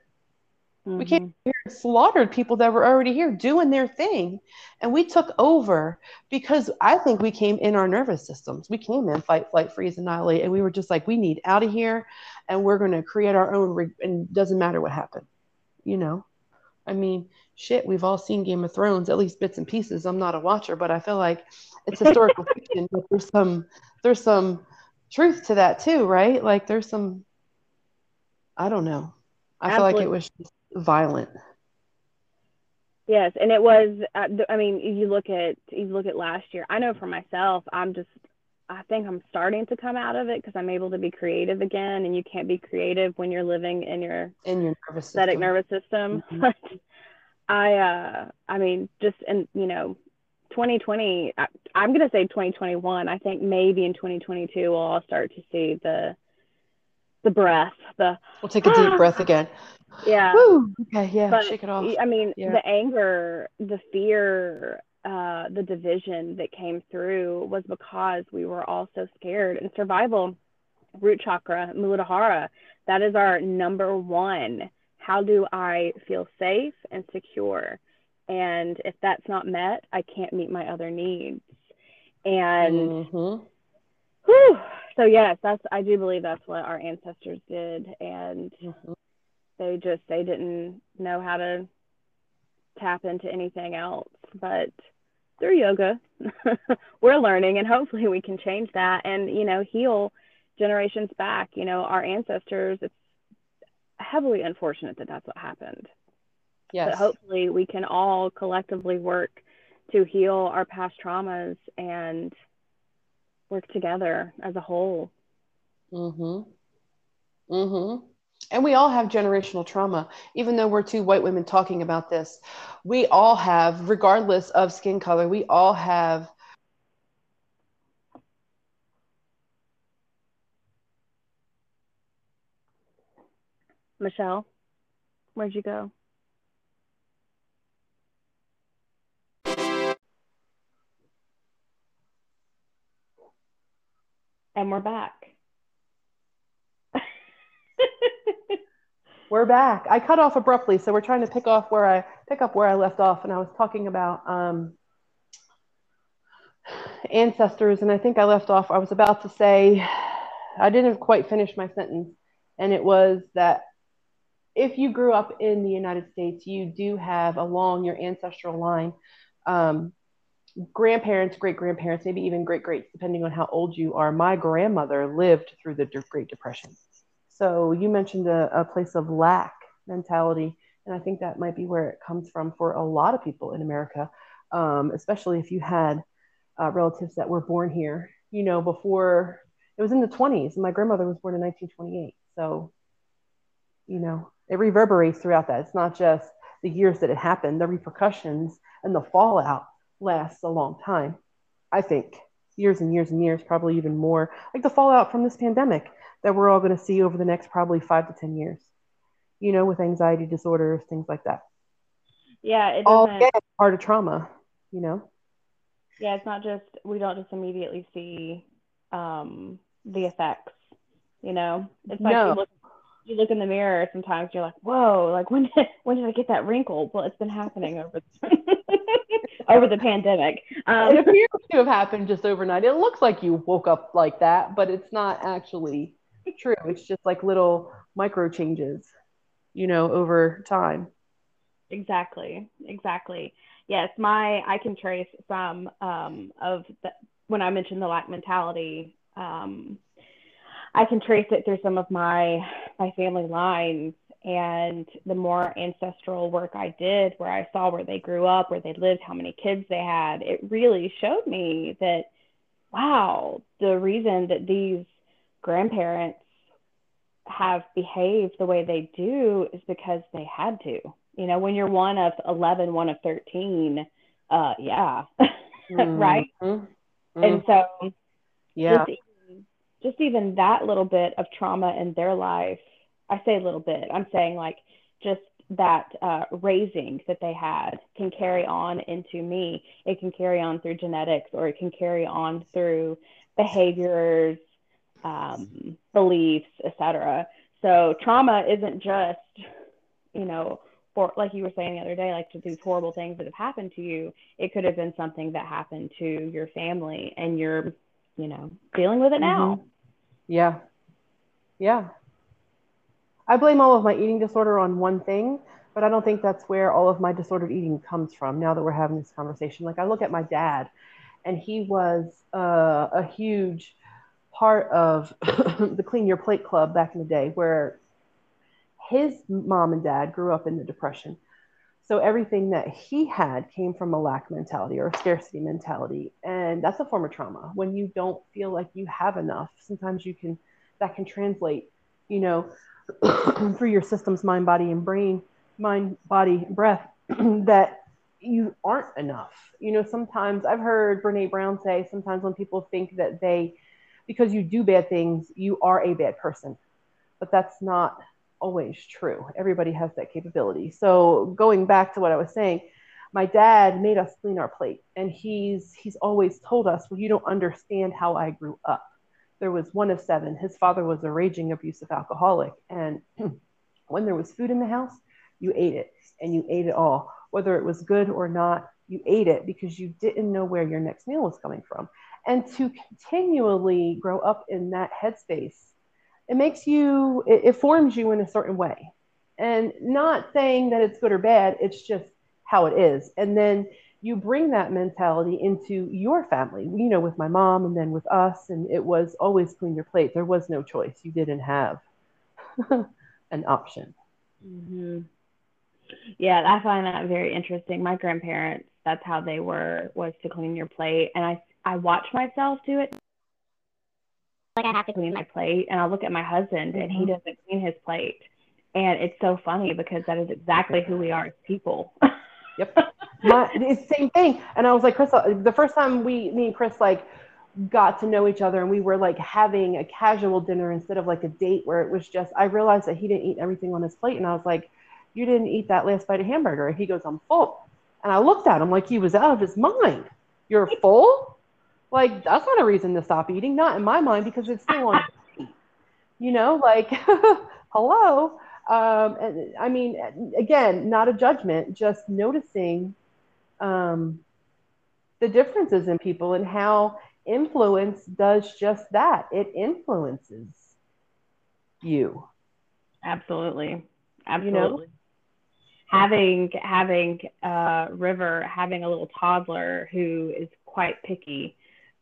We Mhm. Came here and slaughtered people that were already here doing their thing. And we took over because I think we came in our nervous systems. We came in fight, flight, freeze, annihilate. And we were just like, we need out of here and we're going to create our own. Re- and it doesn't matter what happened. You know, I mean, shit, we've all seen Game of Thrones, at least bits and pieces. I'm not a watcher, but I feel like it's historical (laughs) fiction. But there's some, there's some truth to that too, right? Like there's some, I don't know. I feel like it was just violent. Yes, and it was. Uh, I mean, you look at you look at last year. I know for myself, I'm just. I think I'm starting to come out of it because I'm able to be creative again, and you can't be creative when you're living in your in your nervous system. nervous system. (laughs) Mhm. But I, uh, I mean, just in you know, 2020. I, I'm gonna say 2021. I think maybe in 2022 we'll all start to see the the breath, the We'll take a deep breath (gasps) again. Yeah. Woo. Okay, yeah, but shake it off. I mean, Yeah. the anger, the fear, uh, the division that came through was because we were all so scared. And survival, root chakra, Muladhara, that is our number one. How do I feel safe and secure? And if that's not met, I can't meet my other needs. And Mhm. whew, so yes, that's I do believe that's what our ancestors did. And Mhm. They just they didn't know how to tap into anything else but through yoga (laughs) we're learning and hopefully we can change that and you know heal generations back you know our ancestors it's heavily unfortunate that that's what happened Yes. but hopefully we can all collectively work to heal our past traumas and work together as a whole Mm-hmm. Mm-hmm. And we all have generational trauma. Even though we're two white women talking about this, we all have, regardless of skin color, we all have michelle where'd you go and we're back (laughs) we're back. I cut off abruptly, so we're trying to pick off where I pick up where I left off, and I was talking about um, ancestors, and I think I left off. I was about to say I didn't quite finish my sentence, and it was that if you grew up in the United States, you do have along your ancestral line um, grandparents, great grandparents, maybe even great greats, depending on how old you are. My grandmother lived through the Great Depression. So you mentioned a, a place of lack mentality, and I think that might be where it comes from for a lot of people in America, um, especially if you had uh, relatives that were born here. You know, before it was in the 20s, and my grandmother was born in 1928. So, you know, it reverberates throughout that. It's not just the years that it happened; the repercussions and the fallout lasts a long time. I think years and years and years, probably even more. Like the fallout from this pandemic that we're all going to see over the next probably five to 10 years, you know, with anxiety disorders, things like that. yeah it All part of trauma, you know? yeah it's not just we don't just immediately see um the effects you know it's like No. you look you look in the mirror sometimes you're like whoa like when did (laughs) when did i get that wrinkle well it's been happening over (laughs) over the pandemic um it appears to have happened just overnight. It looks like you woke up like that, but it's not actually true. It's just like little micro changes, you know, over time. Exactly, exactly. Yes, my I can trace some um, of the when I mentioned the lack mentality. Um, I can trace it through some of my my family lines, and the more ancestral work I did, where I saw where they grew up, where they lived, how many kids they had, it really showed me that wow, the reason that these grandparents have behaved the way they do is because they had to. You know, when you're one of 11, one of 13, uh, yeah, (laughs) right. Mhm. And so yeah. just, even, just even that little bit of trauma in their life, I say a little bit, I'm saying like just that uh, raising that they had can carry on into me. It can carry on through genetics or it can carry on through behaviors, um, beliefs, etc. So trauma isn't just, you know, for like you were saying the other day, like to these horrible things that have happened to you. It could have been something that happened to your family, and you're, you know, dealing with it now. Yeah. Yeah. I blame all of my eating disorder on one thing, but I don't think that's where all of my disordered eating comes from now that we're having this conversation. Like, I look at my dad, and he was uh, a huge part of (laughs) the Clean Your Plate Club back in the day, where his mom and dad grew up in the Depression. So everything that he had came from a lack mentality or a scarcity mentality. And that's a form of trauma. When you don't feel like you have enough, sometimes you can, that can translate, you know, (clears throat) through your systems, mind, body, and brain, mind, body, breath, (clears throat) that you aren't enough. You know, sometimes I've heard Brene Brown say sometimes when people think that they, because you do bad things, you are a bad person. But that's not always true. Everybody has that capability. So going back to what I was saying, my dad made us clean our plate, and he's he's always told us, "Well, you don't understand how I grew up." There was one of seven. His father was a raging abusive alcoholic, and (clears throat) when there was food in the house, you ate it, and you ate it all, whether it was good or not. You ate it because you didn't know where your next meal was coming from, and to continually grow up in that headspace, it makes you, it, it forms you in a certain way, and not saying that it's good or bad. It's just how it is. And then you bring that mentality into your family, you know, with my mom and then with us. And it was always clean your plate. There was no choice. You didn't have (laughs) an option. Mm-hmm. Yeah, I find that very interesting. My grandparents, that's how they were, was to clean your plate. And I, I watch myself do it. Like I have to clean my plate, and I look at my husband, mm-hmm. and he mm-hmm. doesn't clean his plate. And it's so funny because that is exactly who we are as people. (laughs) Yep. My, it's the same thing. And I was like, Chris, uh, the first time we, me and Chris, like, got to know each other and we were like having a casual dinner instead of like a date where it was just, I realized that he didn't eat everything on his plate. And I was like, You didn't eat that last bite of hamburger. And he goes, I'm full. And I looked at him like he was out of his mind. You're full? Like, that's not a reason to stop eating. Not in my mind because it's still on. you know, like, (laughs) hello. Um, and I mean, again, not a judgment, just noticing um, the differences in people and how influence does just that. It influences you. Absolutely. Absolutely. You know? Having having uh, River having a little toddler who is quite picky,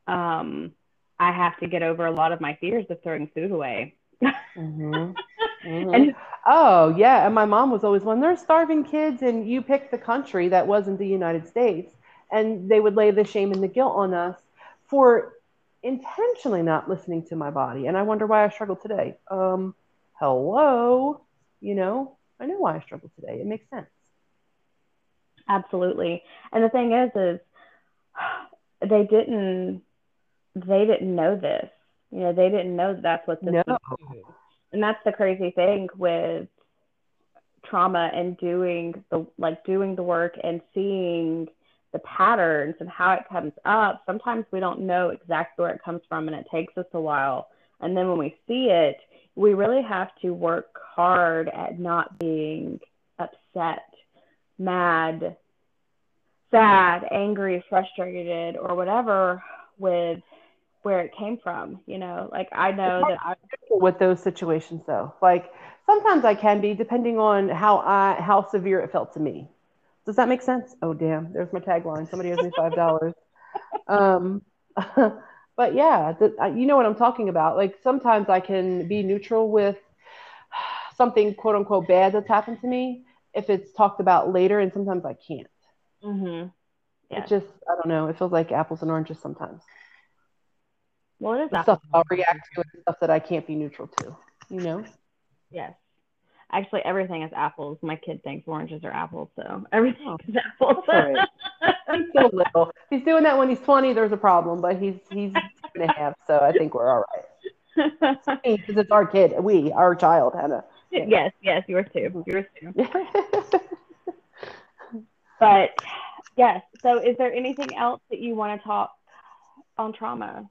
um, I have to get over a lot of my fears of throwing food away. mm-hmm. (laughs) Mm-hmm. And oh yeah, and my mom was always when there's starving kids and you pick the country that wasn't the United States, and they would lay the shame and the guilt on us for intentionally not listening to my body. And I wonder why I struggle today. Um, hello, you know, I know why I struggle today. It makes sense. Absolutely. And the thing is, is they didn't, they didn't know this. You know, they didn't know that that's what this no. was and that's the crazy thing with trauma and doing the like doing the work and seeing the patterns and how it comes up sometimes we don't know exactly where it comes from and it takes us a while and then when we see it we really have to work hard at not being upset mad sad angry frustrated or whatever with where it came from you know? Like i know that i with those situations though. Like sometimes i can be depending on how i how severe it felt to me. Does that make sense? Oh damn. There's my tagline. Somebody owes me five dollars. (laughs) Um (laughs) but yeah the, you know what i'm talking about. Like sometimes i can be neutral with (sighs) something quote unquote bad that's happened to me if it's talked about later and sometimes i can't. Mm-hmm. yeah. it just i don't know. It feels like apples and oranges sometimes well, it is stuff I'll react to and stuff that I can't be neutral to, you know? Yes. Actually, everything is apples. My kid thinks oranges are apples, so everything oh, is apples. Right. he's still little. He's doing that when he's 20, there's a problem, but he's he's two and a half, so I think we're all right. (laughs) Because it's our kid, we, our child, Hannah. Yeah. Yes, yes, yours too. Yours too. (laughs) but yes, so is there anything else that you want to talk on trauma?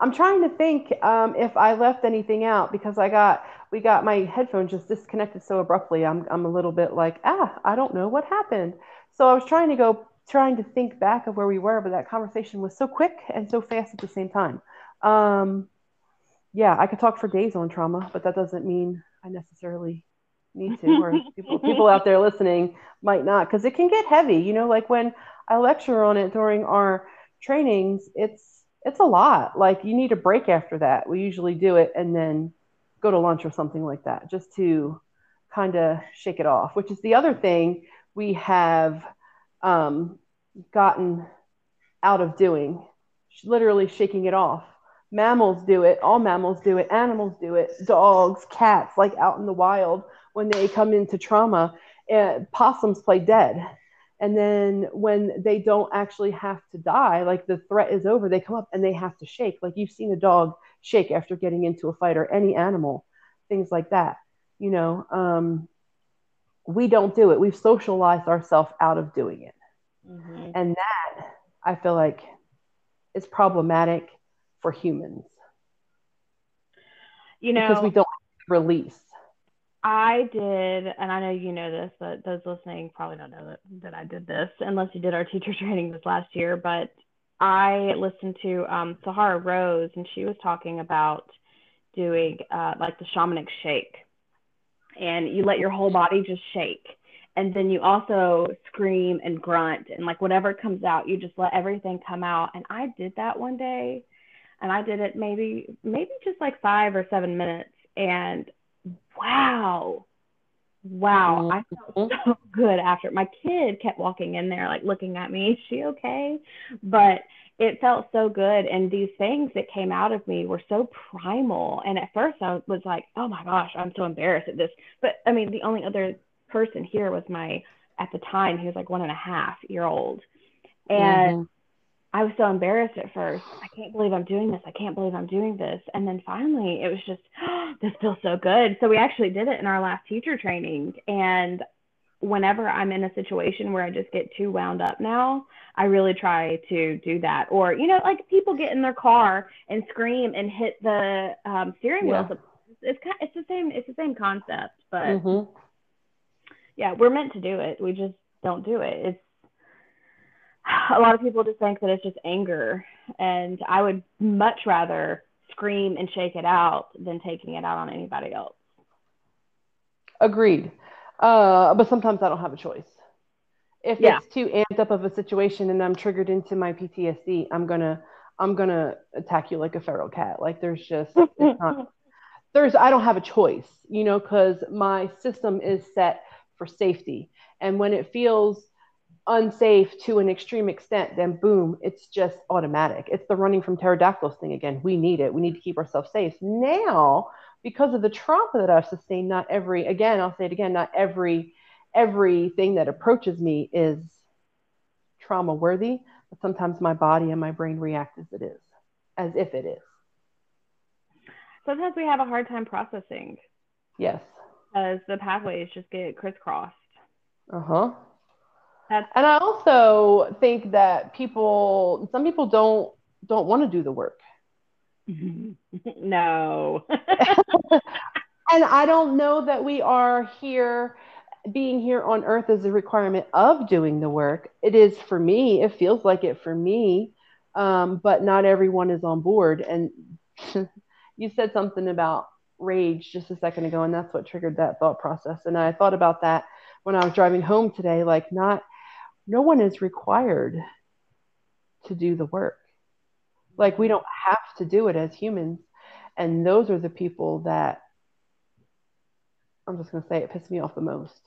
I'm trying to think um, if I left anything out because I got we got my headphones just disconnected so abruptly. I'm I'm a little bit like ah I don't know what happened. So I was trying to go trying to think back of where we were, but that conversation was so quick and so fast at the same time. Um, yeah, I could talk for days on trauma, but that doesn't mean I necessarily need to. Or (laughs) people people out there listening might not because it can get heavy. You know, like when I lecture on it during our trainings, it's it's a lot. Like you need a break after that. We usually do it and then go to lunch or something like that just to kind of shake it off, which is the other thing we have um, gotten out of doing, literally shaking it off. Mammals do it, all mammals do it, animals do it, dogs, cats, like out in the wild when they come into trauma. Possums play dead and then when they don't actually have to die, like the threat is over, they come up and they have to shake. Like you've seen a dog shake after getting into a fight or any animal, things like that, you know. Um, we don't do it. We've socialized ourselves out of doing it. Mhm. And that I feel like is problematic for humans You know, because we don't release. I did, and I know you know this, but those listening probably don't know that, that I did this unless you did our (laughs) teacher training this last year. But I listened to um, Sahara Rose, and she was talking about doing uh, like the shamanic shake. And you let your whole body just shake. And then you also scream and grunt, and like whatever comes out, you just let everything come out. And I did that one day, and I did it maybe, maybe just like five or seven minutes. And wow, wow, I felt so (laughs) good after. My kid kept walking in there, like looking at me, is she okay? But it felt so good. And these things that came out of me were so primal. And at first I was like, oh my gosh, I'm so embarrassed at this. But I mean, the only other person here was my, at the time, he was like one and a half year old. And Mhm. I was so embarrassed at first. I can't believe I'm doing this. I can't believe I'm doing this. And then finally, it was just, (gasps) this feels so good. So we actually did it in our last teacher training. And whenever I'm in a situation where I just get too wound up now, I really try to do that. Or, you know, like people get in their car and scream and hit the um, steering wheel. Yeah. It's kind, it's the same, it's the same concept, but Mhm. yeah, we're meant to do it. We just don't do it. It's a lot of people just think that it's just anger, and I would much rather scream and shake it out than taking it out on anybody else. Agreed. Uh, but sometimes I don't have a choice. If Yeah. it's too amped up of a situation and I'm triggered into my PTSD, I'm gonna I'm gonna attack you like a feral cat. Like there's just it's not (laughs) there's I don't have a choice, you know, because my system is set for safety. And when it feels unsafe to an extreme extent, then boom, it's just automatic. It's the running from pterodactyls thing again. We need it. We need to keep ourselves safe. Now, because of the trauma that I've sustained, not every again, I'll say it again, not every everything that approaches me is trauma worthy, but sometimes my body and my brain react as it is, as if it is. Sometimes we have a hard time processing Yes. because the pathways just get crisscrossed. Uh-huh. That's And I also think that people some people don't don't want to do the work. (laughs) no. (laughs) And I don't know that we are here being here on earth is a requirement of doing the work. It is for me. It feels like it for me. Um, but not everyone is on board. And (laughs) you said something about rage just a second ago, and that's what triggered that thought process. And I thought about that when I was driving home today. Like, not no one is required to do the work. Like, we don't have to do it as humans. And those are the people that I'm just going to say it pissed me off the most.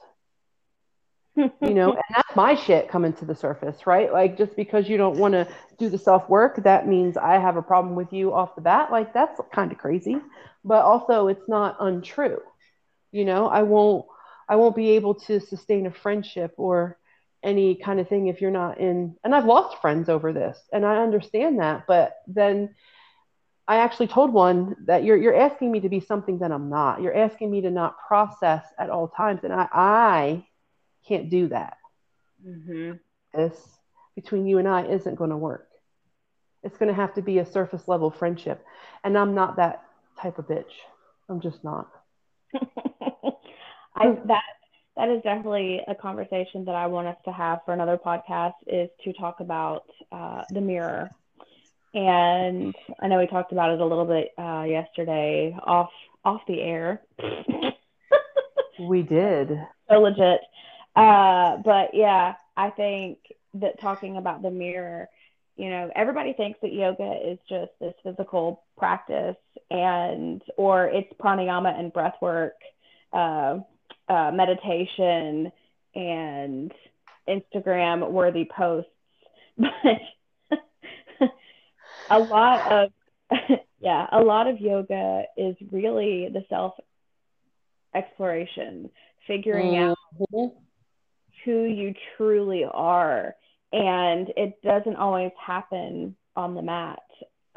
(laughs) You know, and that's my shit coming to the surface, right? Like, just because you don't want to do the self work, that means I have a problem with you off the bat. Like, that's kind of crazy. But also, it's not untrue. You know, I won't, I won't be able to sustain a friendship or any kind of thing if you're not in. And I've lost friends over this, and I understand that. But then I actually told one that you're you're asking me to be something that I'm not. You're asking me to not process at all times, and I I can't do that. Mm-hmm. This between you and I isn't going to work. It's going to have to be a surface level friendship, and I'm not that type of bitch. I'm just not. (laughs) I that that is definitely a conversation that I want us to have for another podcast is to talk about uh, the mirror. And I know we talked about it a little bit uh, yesterday off off the air. We did. so legit. Uh, but yeah, I think that talking about the mirror, you know, everybody thinks that yoga is just this physical practice and or it's pranayama and breath work, uh, uh, meditation and Instagram worthy posts. (laughs) But (laughs) a lot of (laughs) yeah, a lot of yoga is really the self exploration, figuring out Mhm. who you truly are. And it doesn't always happen on the mat.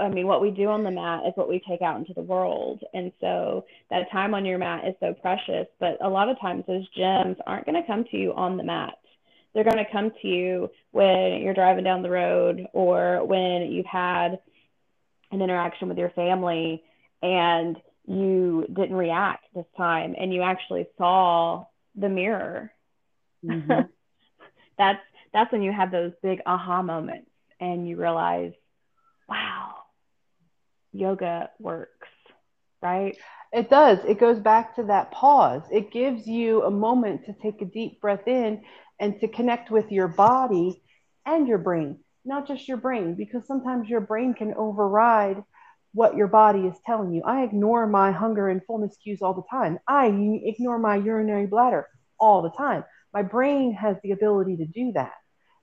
I mean, what we do on the mat is what we take out into the world. And so that time on your mat is so precious. But a lot of times those gems aren't going to come to you on the mat. They're going to come to you when you're driving down the road or when you've had an interaction with your family and you didn't react this time and you actually saw the mirror. Mm-hmm. (laughs) that's that's when you have those big aha moments and you realize, wow, yoga works, right? It does. It goes back to that pause. It gives you a moment to take a deep breath in and to connect with your body and your brain, not just your brain, because sometimes your brain can override what your body is telling you. I ignore my hunger and fullness cues all the time. I ignore my urinary bladder all the time. My brain has the ability to do that.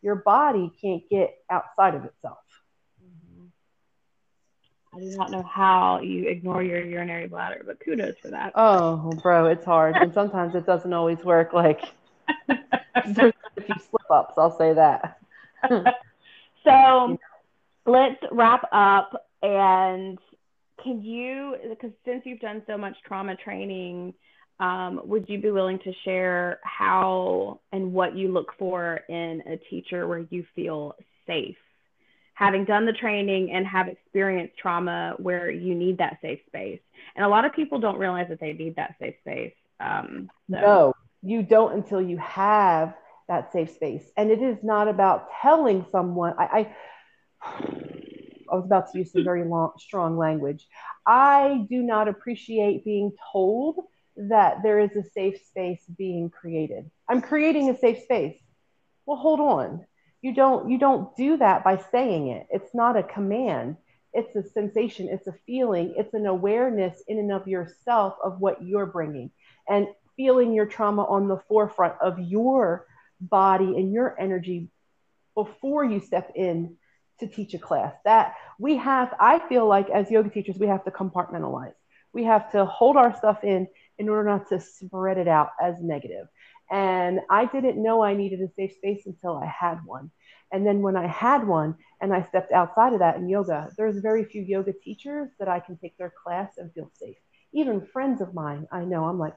Your body can't get outside of itself. I do not know how you ignore your urinary bladder, but kudos for that. Oh, bro, it's hard. and sometimes it doesn't always work. Like, there's a few slip ups, I'll say that. (laughs) so let's wrap up. And can you, because since you've done so much trauma training, um, would you be willing to share how and what you look for in a teacher where you feel safe? Having done the training and have experienced trauma where you need that safe space. And a lot of people don't realize that they need that safe space. Um, so. No, you don't until you have that safe space. And it is not about telling someone. I, I, (sighs) I was about to use some very long, strong language. I do not appreciate being told that there is a safe space being created. I'm creating a safe space. Well, hold on you don't you don't do that by saying it. It's not a command. It's a sensation. It's a feeling. It's an awareness in and of yourself of what you're bringing and feeling your trauma on the forefront of your body and your energy before you step in to teach a class. That we have i feel like as yoga teachers we have to compartmentalize. We have to hold our stuff in in order not to spread it out as negative and I didn't know I needed a safe space until I had one. And then when I had one and I stepped outside of that in yoga, there's very few yoga teachers that I can take their class and feel safe. Even friends of mine, I know I'm like,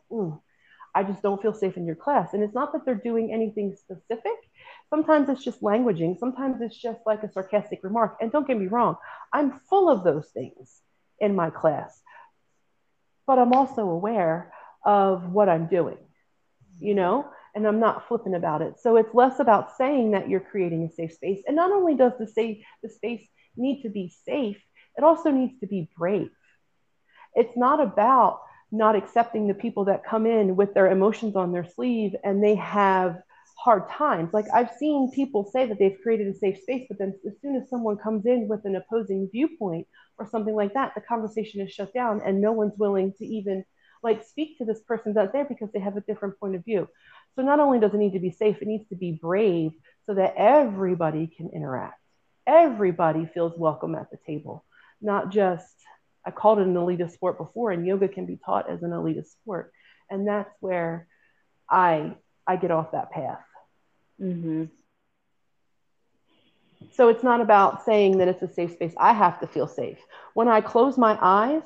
I just don't feel safe in your class. And it's not that they're doing anything specific. Sometimes it's just languaging. Sometimes it's just like a sarcastic remark. And don't get me wrong, I'm full of those things in my class. But I'm also aware of what I'm doing you know, and I'm not flippant about it. So it's less about saying that you're creating a safe space. And not only does the safe the space need to be safe, it also needs to be brave. It's not about not accepting the people that come in with their emotions on their sleeve and they have hard times. Like I've seen people say that they've created a safe space, but then as soon as someone comes in with an opposing viewpoint or something like that, the conversation is shut down and no one's willing to even like speak to this person out there because they have a different point of view. So not only does it need to be safe, it needs to be brave so that everybody can interact. Everybody feels welcome at the table, not just, I called it an elitist sport before, and yoga can be taught as an elitist sport. And that's where I I get off that path. Mm-hmm. So it's not about saying that it's a safe space. I have to feel safe. When I close my eyes,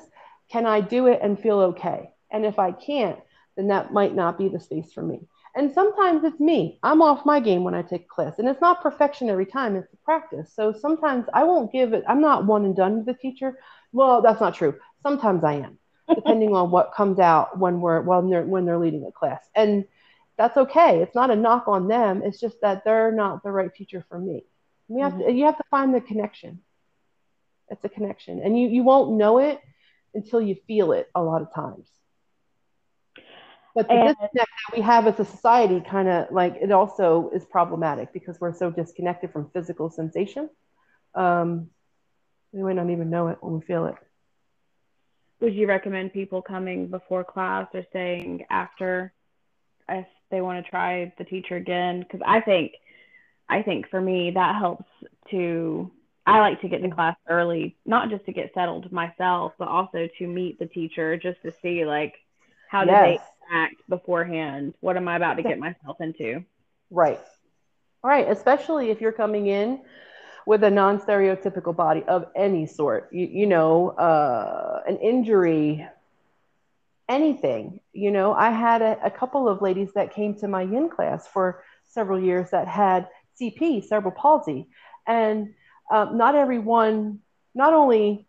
can I do it and feel okay? And if I can't, then that might not be the space for me. And sometimes it's me. I'm off my game when I take a class. And it's not perfection every time, it's a practice. So sometimes I won't give it, I'm not one and done with the teacher. Well, that's not true. Sometimes I am, (laughs) depending on what comes out when we're when they're when they're leading a class. And that's okay. It's not a knock on them. It's just that they're not the right teacher for me. You have, mm-hmm. to, you have to find the connection. It's a connection. And you, you won't know it until you feel it a lot of times. But the and, disconnect that we have as a society kind of like it also is problematic because we're so disconnected from physical sensation. Um, we might not even know it when we feel it. Would you recommend people coming before class or staying after if they want to try the teacher again? Because I think, I think for me that helps to. I like to get to class early, not just to get settled myself, but also to meet the teacher, just to see like how yes. Act beforehand. What am I about to get myself into? Right. Right. Especially if you're coming in with a non-stereotypical body of any sort. You, you know, uh, an injury, anything. You know, I had a, a couple of ladies that came to my yin class for several years that had CP, cerebral palsy, and um, not everyone not only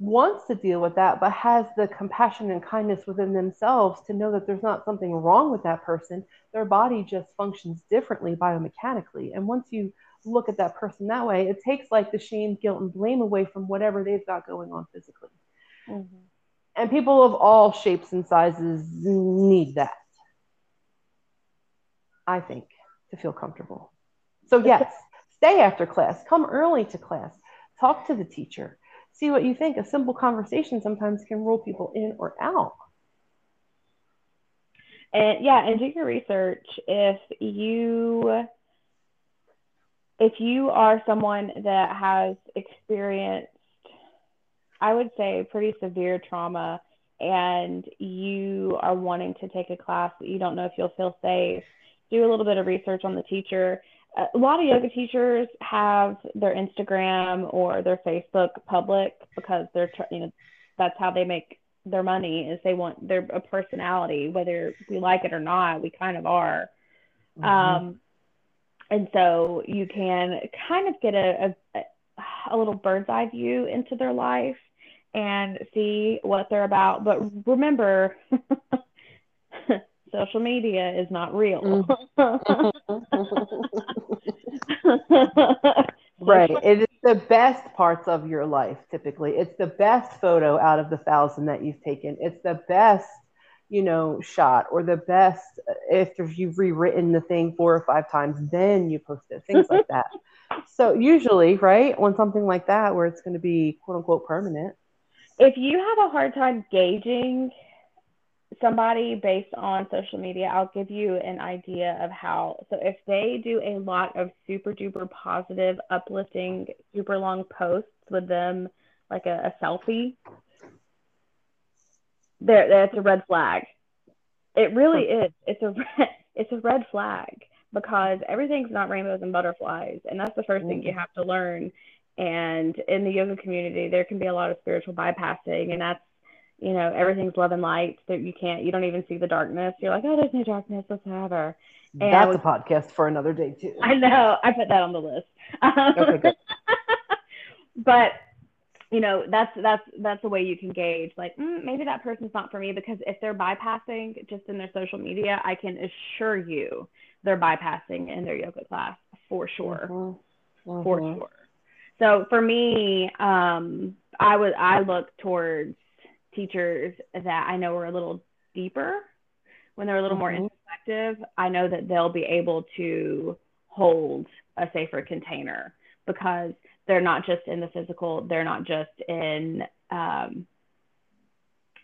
wants to deal with that, but has the compassion and kindness within themselves to know that there's not something wrong with that person. Their body just functions differently biomechanically. And once you look at that person that way, it takes like the shame, guilt, and blame away from whatever they've got going on physically. Mm-hmm. And people of all shapes and sizes need that, I think, to feel comfortable. So, yes, stay after class, come early to class, talk to the teacher, see what you think. A simple conversation sometimes can rule people in or out. And yeah, and do your research. If you if you are someone that has experienced, I would say, pretty severe trauma, and you are wanting to take a class that you don't know if you'll feel safe, do a little bit of research on the teacher a lot of yoga teachers have their Instagram or their Facebook public because they're you know that's how they make their money is they want their a personality whether we like it or not we kind of are mm-hmm. um, and so you can kind of get a, a a little bird's eye view into their life and see what they're about but remember (laughs) social media is not real. Mm. (laughs) right. It is the best parts of your life, typically. It's the best photo out of the thousand that you've taken. It's the best, you know, shot or the best if you've rewritten the thing four or five times, then you post it, things like that. (laughs) So usually, right, when something like that where it's going to be quote unquote permanent. If you have a hard time gauging somebody based on social media, I'll give you an idea of how. So if they do a lot of super duper positive, uplifting, super long posts with them, like a, a selfie, there that's a red flag. It really is. It's a (laughs) red, it's a red flag because everything's not rainbows and butterflies, and that's the 1st mm-hmm. thing you mm-hmm. have to learn. And in the yoga community, there can be a lot of spiritual bypassing, and that's you know, everything's love and light that you can't, you don't even see the darkness. You're like, oh, there's no darkness whatsoever. And That's was, a podcast for another day too. I know. I put that on the list. okay, good. (laughs) but you know, that's that's that's the way you can gauge. Like, mm, maybe that person's not for me because if they're bypassing just in their social media, I can assure you they're bypassing in their yoga class for sure, mm-hmm. Mm-hmm. for sure. So for me, um, I would I look towards teachers that I know are a little deeper, when they're a little mm-hmm. more introspective, I know that they'll be able to hold a safer container because they're not just in the physical, they're not just in um,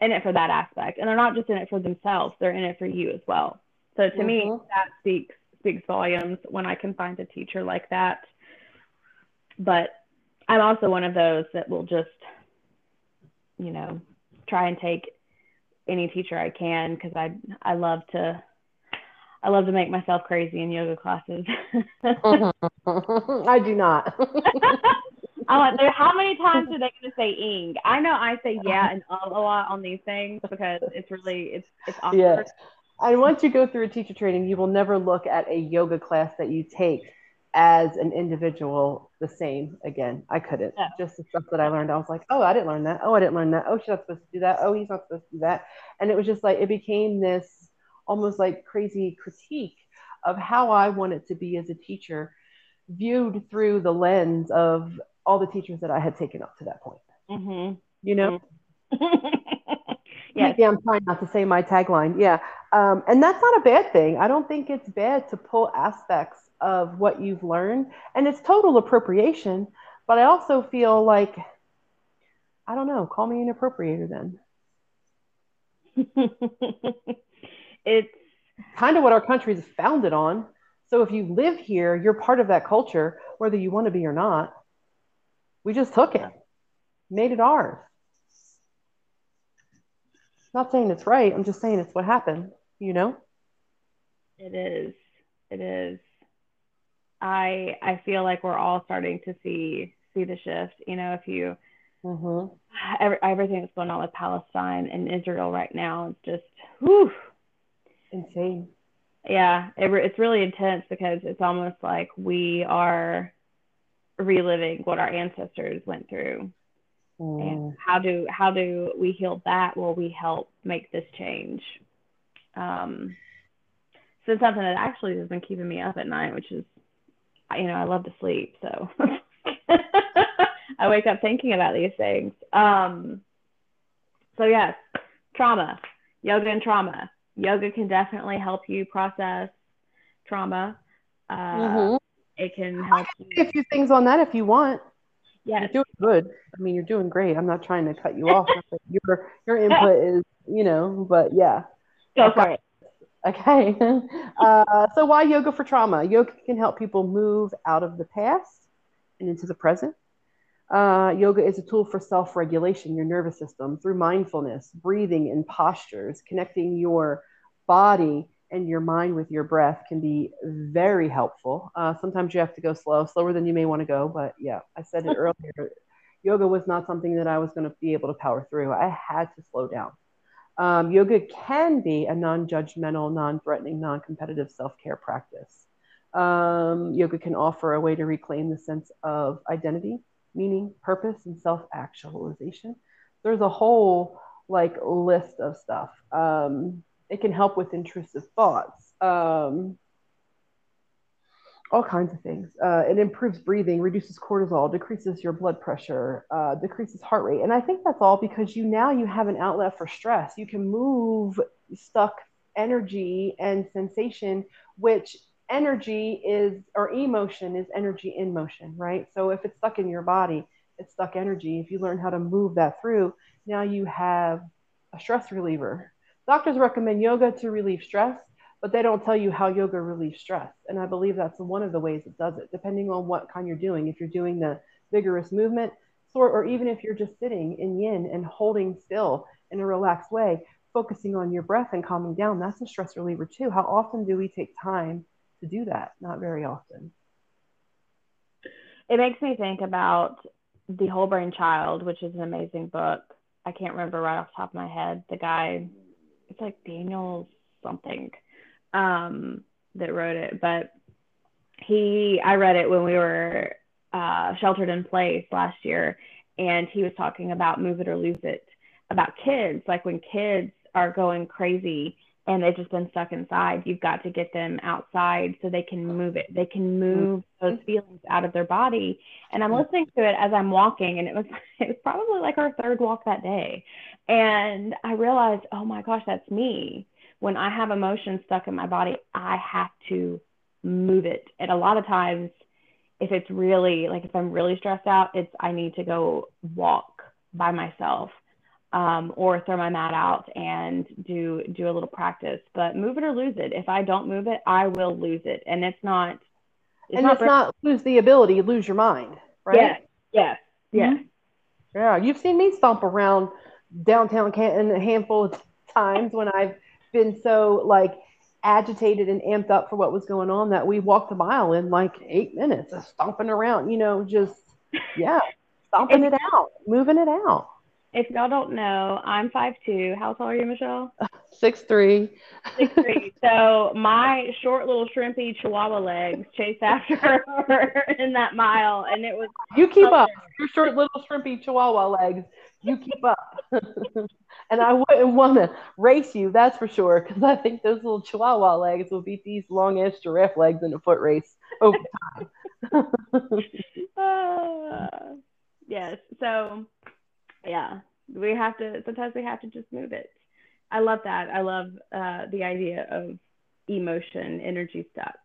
in it for that aspect, and they're not just in it for themselves; they're in it for you as well. So to mm-hmm. me, that speaks speaks volumes when I can find a teacher like that. But I'm also one of those that will just, you know, try and take any teacher I can because I I love to I love to make myself crazy in yoga classes. (laughs) I do not. (laughs) Like, how many times are they going to say ing? I know I say yeah and um a lot on these things because it's really it's it's awkward. Yes. And once you go through a teacher training, you will never look at a yoga class that you take as an individual the same again. I couldn't. Yeah. Just the stuff that I learned, I was like, oh, I didn't learn that. Oh, I didn't learn that. Oh, she's not supposed to do that. Oh, he's not supposed to do that. And it was just like, it became this almost like crazy critique of how I wanted to be as a teacher, viewed through the lens of all the teachers that I had taken up to that point. Mm-hmm. You know? Mm-hmm. (laughs) Yeah, I'm trying not to say my tagline. Yeah. Um, and that's not a bad thing. I don't think it's bad to pull aspects of what you've learned. And it's total appropriation. But I also feel like, I don't know, call me an appropriator then. (laughs) it's kind of what our country is founded on. So if you live here, you're part of that culture, whether you want to be or not. We just took it, made it ours. Not saying it's right. I'm just saying it's what happened, you know? It is. It is. I I feel like we're all starting to see see the shift. You know, if you Mm-hmm. every, everything that's going on with Palestine and Israel right now, it's just whew, Insane. yeah, it, it's really intense because it's almost like we are reliving what our ancestors went through. Mm. And how do how do we heal that? Will we help make this change? Um, so it's something that actually has been keeping me up at night, which is, you know, I love to sleep, so (laughs) I wake up thinking about these things. Um, so yes, trauma, yoga and trauma. Yoga can definitely help you process trauma. Uh, Mhm. It can help you. a few things on that if you want. Yes. You're doing good. I mean, you're doing great. I'm not trying to cut you off. (laughs) your your input is, you know, but yeah. Go for it. Okay. (laughs) Uh, so why yoga for trauma? Yoga can help people move out of the past and into the present. Uh, yoga is a tool for self-regulation, your nervous system through mindfulness, breathing, and postures. Connecting your body and your mind with your breath can be very helpful. Uh, sometimes you have to go slow, slower than you may want to go. But yeah, I said it (laughs) earlier. Yoga was not something that I was going to be able to power through. I had to slow down. Um, yoga can be a non judgmental, non threatening, non competitive self care practice. Um, yoga can offer a way to reclaim the sense of identity, meaning, purpose, and self actualization. There's a whole like list of stuff. Um, it can help with intrusive thoughts. Um, all kinds of things. Uh, it improves breathing, reduces cortisol, decreases your blood pressure, uh, decreases heart rate, and I think that's all because you now you have an outlet for stress. You can move stuck energy and sensation, which energy is or emotion is energy in motion, right? So if it's stuck in your body, it's stuck energy. If you learn how to move that through, now you have a stress reliever. Doctors recommend yoga to relieve stress but they don't tell you how yoga relieves stress. And I believe that's one of the ways it does it, depending on what kind you're doing. If you're doing the vigorous movement, or, or even if you're just sitting in yin and holding still in a relaxed way, focusing on your breath and calming down, that's a stress reliever too. How often do we take time to do that? Not very often. It makes me think about The Whole Brain Child, which is an amazing book. I can't remember right off the top of my head. The guy, it's like Daniel something um, that wrote it, but he, I read it when we were uh, sheltered in place last year, and he was talking about move it or lose it, about kids, like when kids are going crazy and they've just been stuck inside, you've got to get them outside so they can move it. They can move those feelings out of their body. And I'm listening to it as I'm walking, and it was (laughs) it was probably like our third walk that day. And I realized, oh my gosh, that's me when I have emotion stuck in my body, I have to move it. And a lot of times, if it's really like if I'm really stressed out, it's I need to go walk by myself um, or throw my mat out and do do a little practice. But move it or lose it. If I don't move it, I will lose it, and it's not. It's and not it's not lose the ability, lose your mind, right? Yes, yes, yes. Mm-hmm. Yeah, you've seen me stomp around downtown Canton a handful of times when I've been so like agitated and amped up for what was going on that we walked a mile in like eight minutes of stomping around, you know, just (laughs) yeah, stomping it out, moving it out. If y'all don't know, I'm five two. How tall are you, Michelle? (laughs) Six three. Six three. (laughs) So my short little shrimpy chihuahua legs chased after her in that mile, and it was. You keep up. Your short little shrimpy chihuahua legs. You keep up. (laughs) and I wouldn't want to race you, that's for sure, because I think those little chihuahua legs will beat these long ass giraffe legs in a foot race over time. (laughs) uh, yes. So, yeah, we have to, sometimes we have to just move it. I love that. I love uh, the idea of emotion, energy stuck.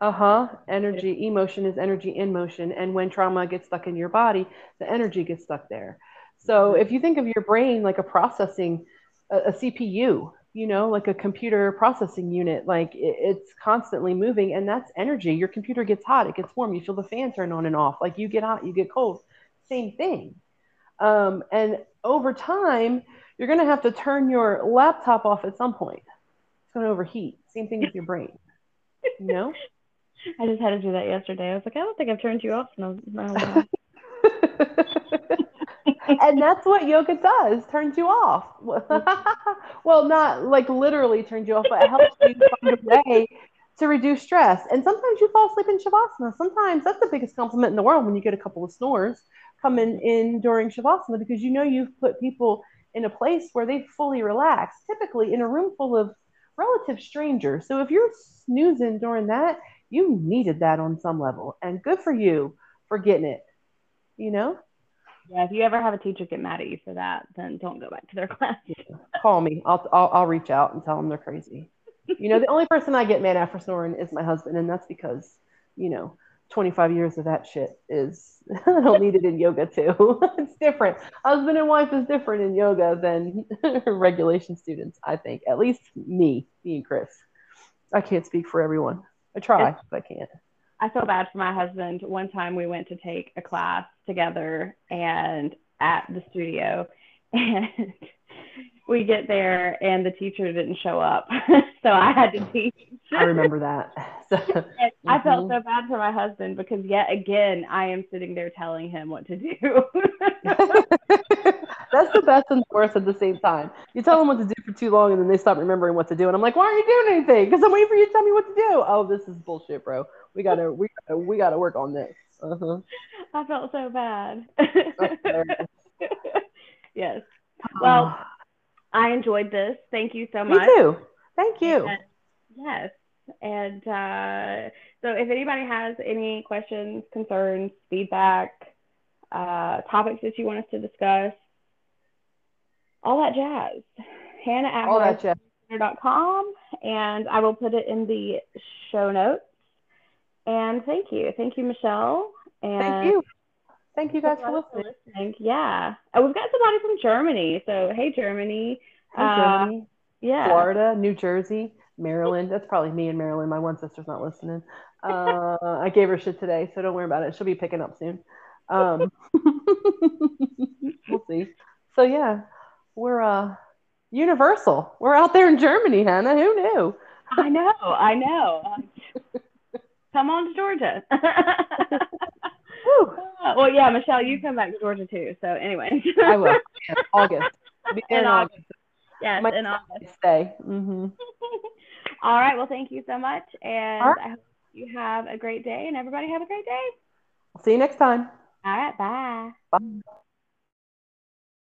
Uh huh. Energy, emotion is energy in motion. And when trauma gets stuck in your body, the energy gets stuck there. So if you think of your brain like a processing, a, a CPU, you know, like a computer processing unit, like it, it's constantly moving and that's energy. Your computer gets hot, it gets warm, you feel the fan turn on and off. Like you get hot, you get cold. Same thing. Um, and over time, you're going to have to turn your laptop off at some point. It's going to overheat. Same thing with your brain. You know? (laughs) I just had to do that yesterday. I was like, I don't think I've turned you off in a- in a while. And that's what yoga does turns you off. (laughs) Well not like literally turns you off but it helps you find a way to reduce stress. And sometimes you fall asleep in shavasana. Sometimes that's the biggest compliment in the world when you get a couple of snores coming in during shavasana because you know you've put people in a place where they fully relax typically in a room full of relative strangers. So if you're snoozing during that you needed that on some level and good for you for getting it you know Yeah, if you ever have a teacher get mad at you for that, then don't go back to their (laughs) class. call me. I'll, I'll I'll reach out and tell them they're crazy. You know, the only person I get mad at for snoring is my husband, and that's because you know, 25 years of that shit is (laughs) I don't need it in yoga too. (laughs) it's different. Husband and wife is different in yoga than regulation students. I think, at least me, me and Chris. I can't speak for everyone. I try, but I can't. I feel bad for my husband. One time we went to take a class together and at the studio (laughs) and we get there and the teacher didn't show up. (laughs) so I had to teach. I remember that. (laughs) So, And I felt Mhm. so bad for my husband because yet again I am sitting there telling him what to do. That's the best and the worst at the same time. You tell them what to do for too long, and then they stop remembering what to do. And I'm like, "Why aren't you doing anything?" Because I'm waiting for you to tell me what to do. Oh, this is bullshit, bro. We gotta, we gotta, we gotta work on this. Uh-huh. I felt so bad. (laughs) Yes. (sighs) Well, I enjoyed this. Thank you so much. me too. Thank you. And- yes. And uh, so if anybody has any questions, concerns, feedback, uh, topics that you want us to discuss, all that jazz, Hannah at All that jazz. com, and I will put it in the show notes. And thank you. Thank you, Michelle. And Thank you. Thank you guys for listening. listening. Yeah. And we've got somebody from Germany. So, hey, Germany. Hey, Uh, Germany, Yeah. Florida, New Jersey, Maryland. That's probably me and Maryland. My one sister's not listening. Uh, I gave her shit today, so don't worry about it. She'll be picking up soon. Um, (laughs) we'll see. So yeah, we're uh universal. We're out there in Germany, Hannah. Who knew? I know. I know. (laughs) Come on to Georgia. (laughs) Well, yeah, Michelle, you come back to Georgia too. So, anyway. I will. (laughs) In August. Be In in August. yes, My in August. Stay. Mm-hmm. (laughs) All right. Well, thank you so much. And right. I hope you have a great day and everybody have a great day. See you next time. All right. Bye. Bye.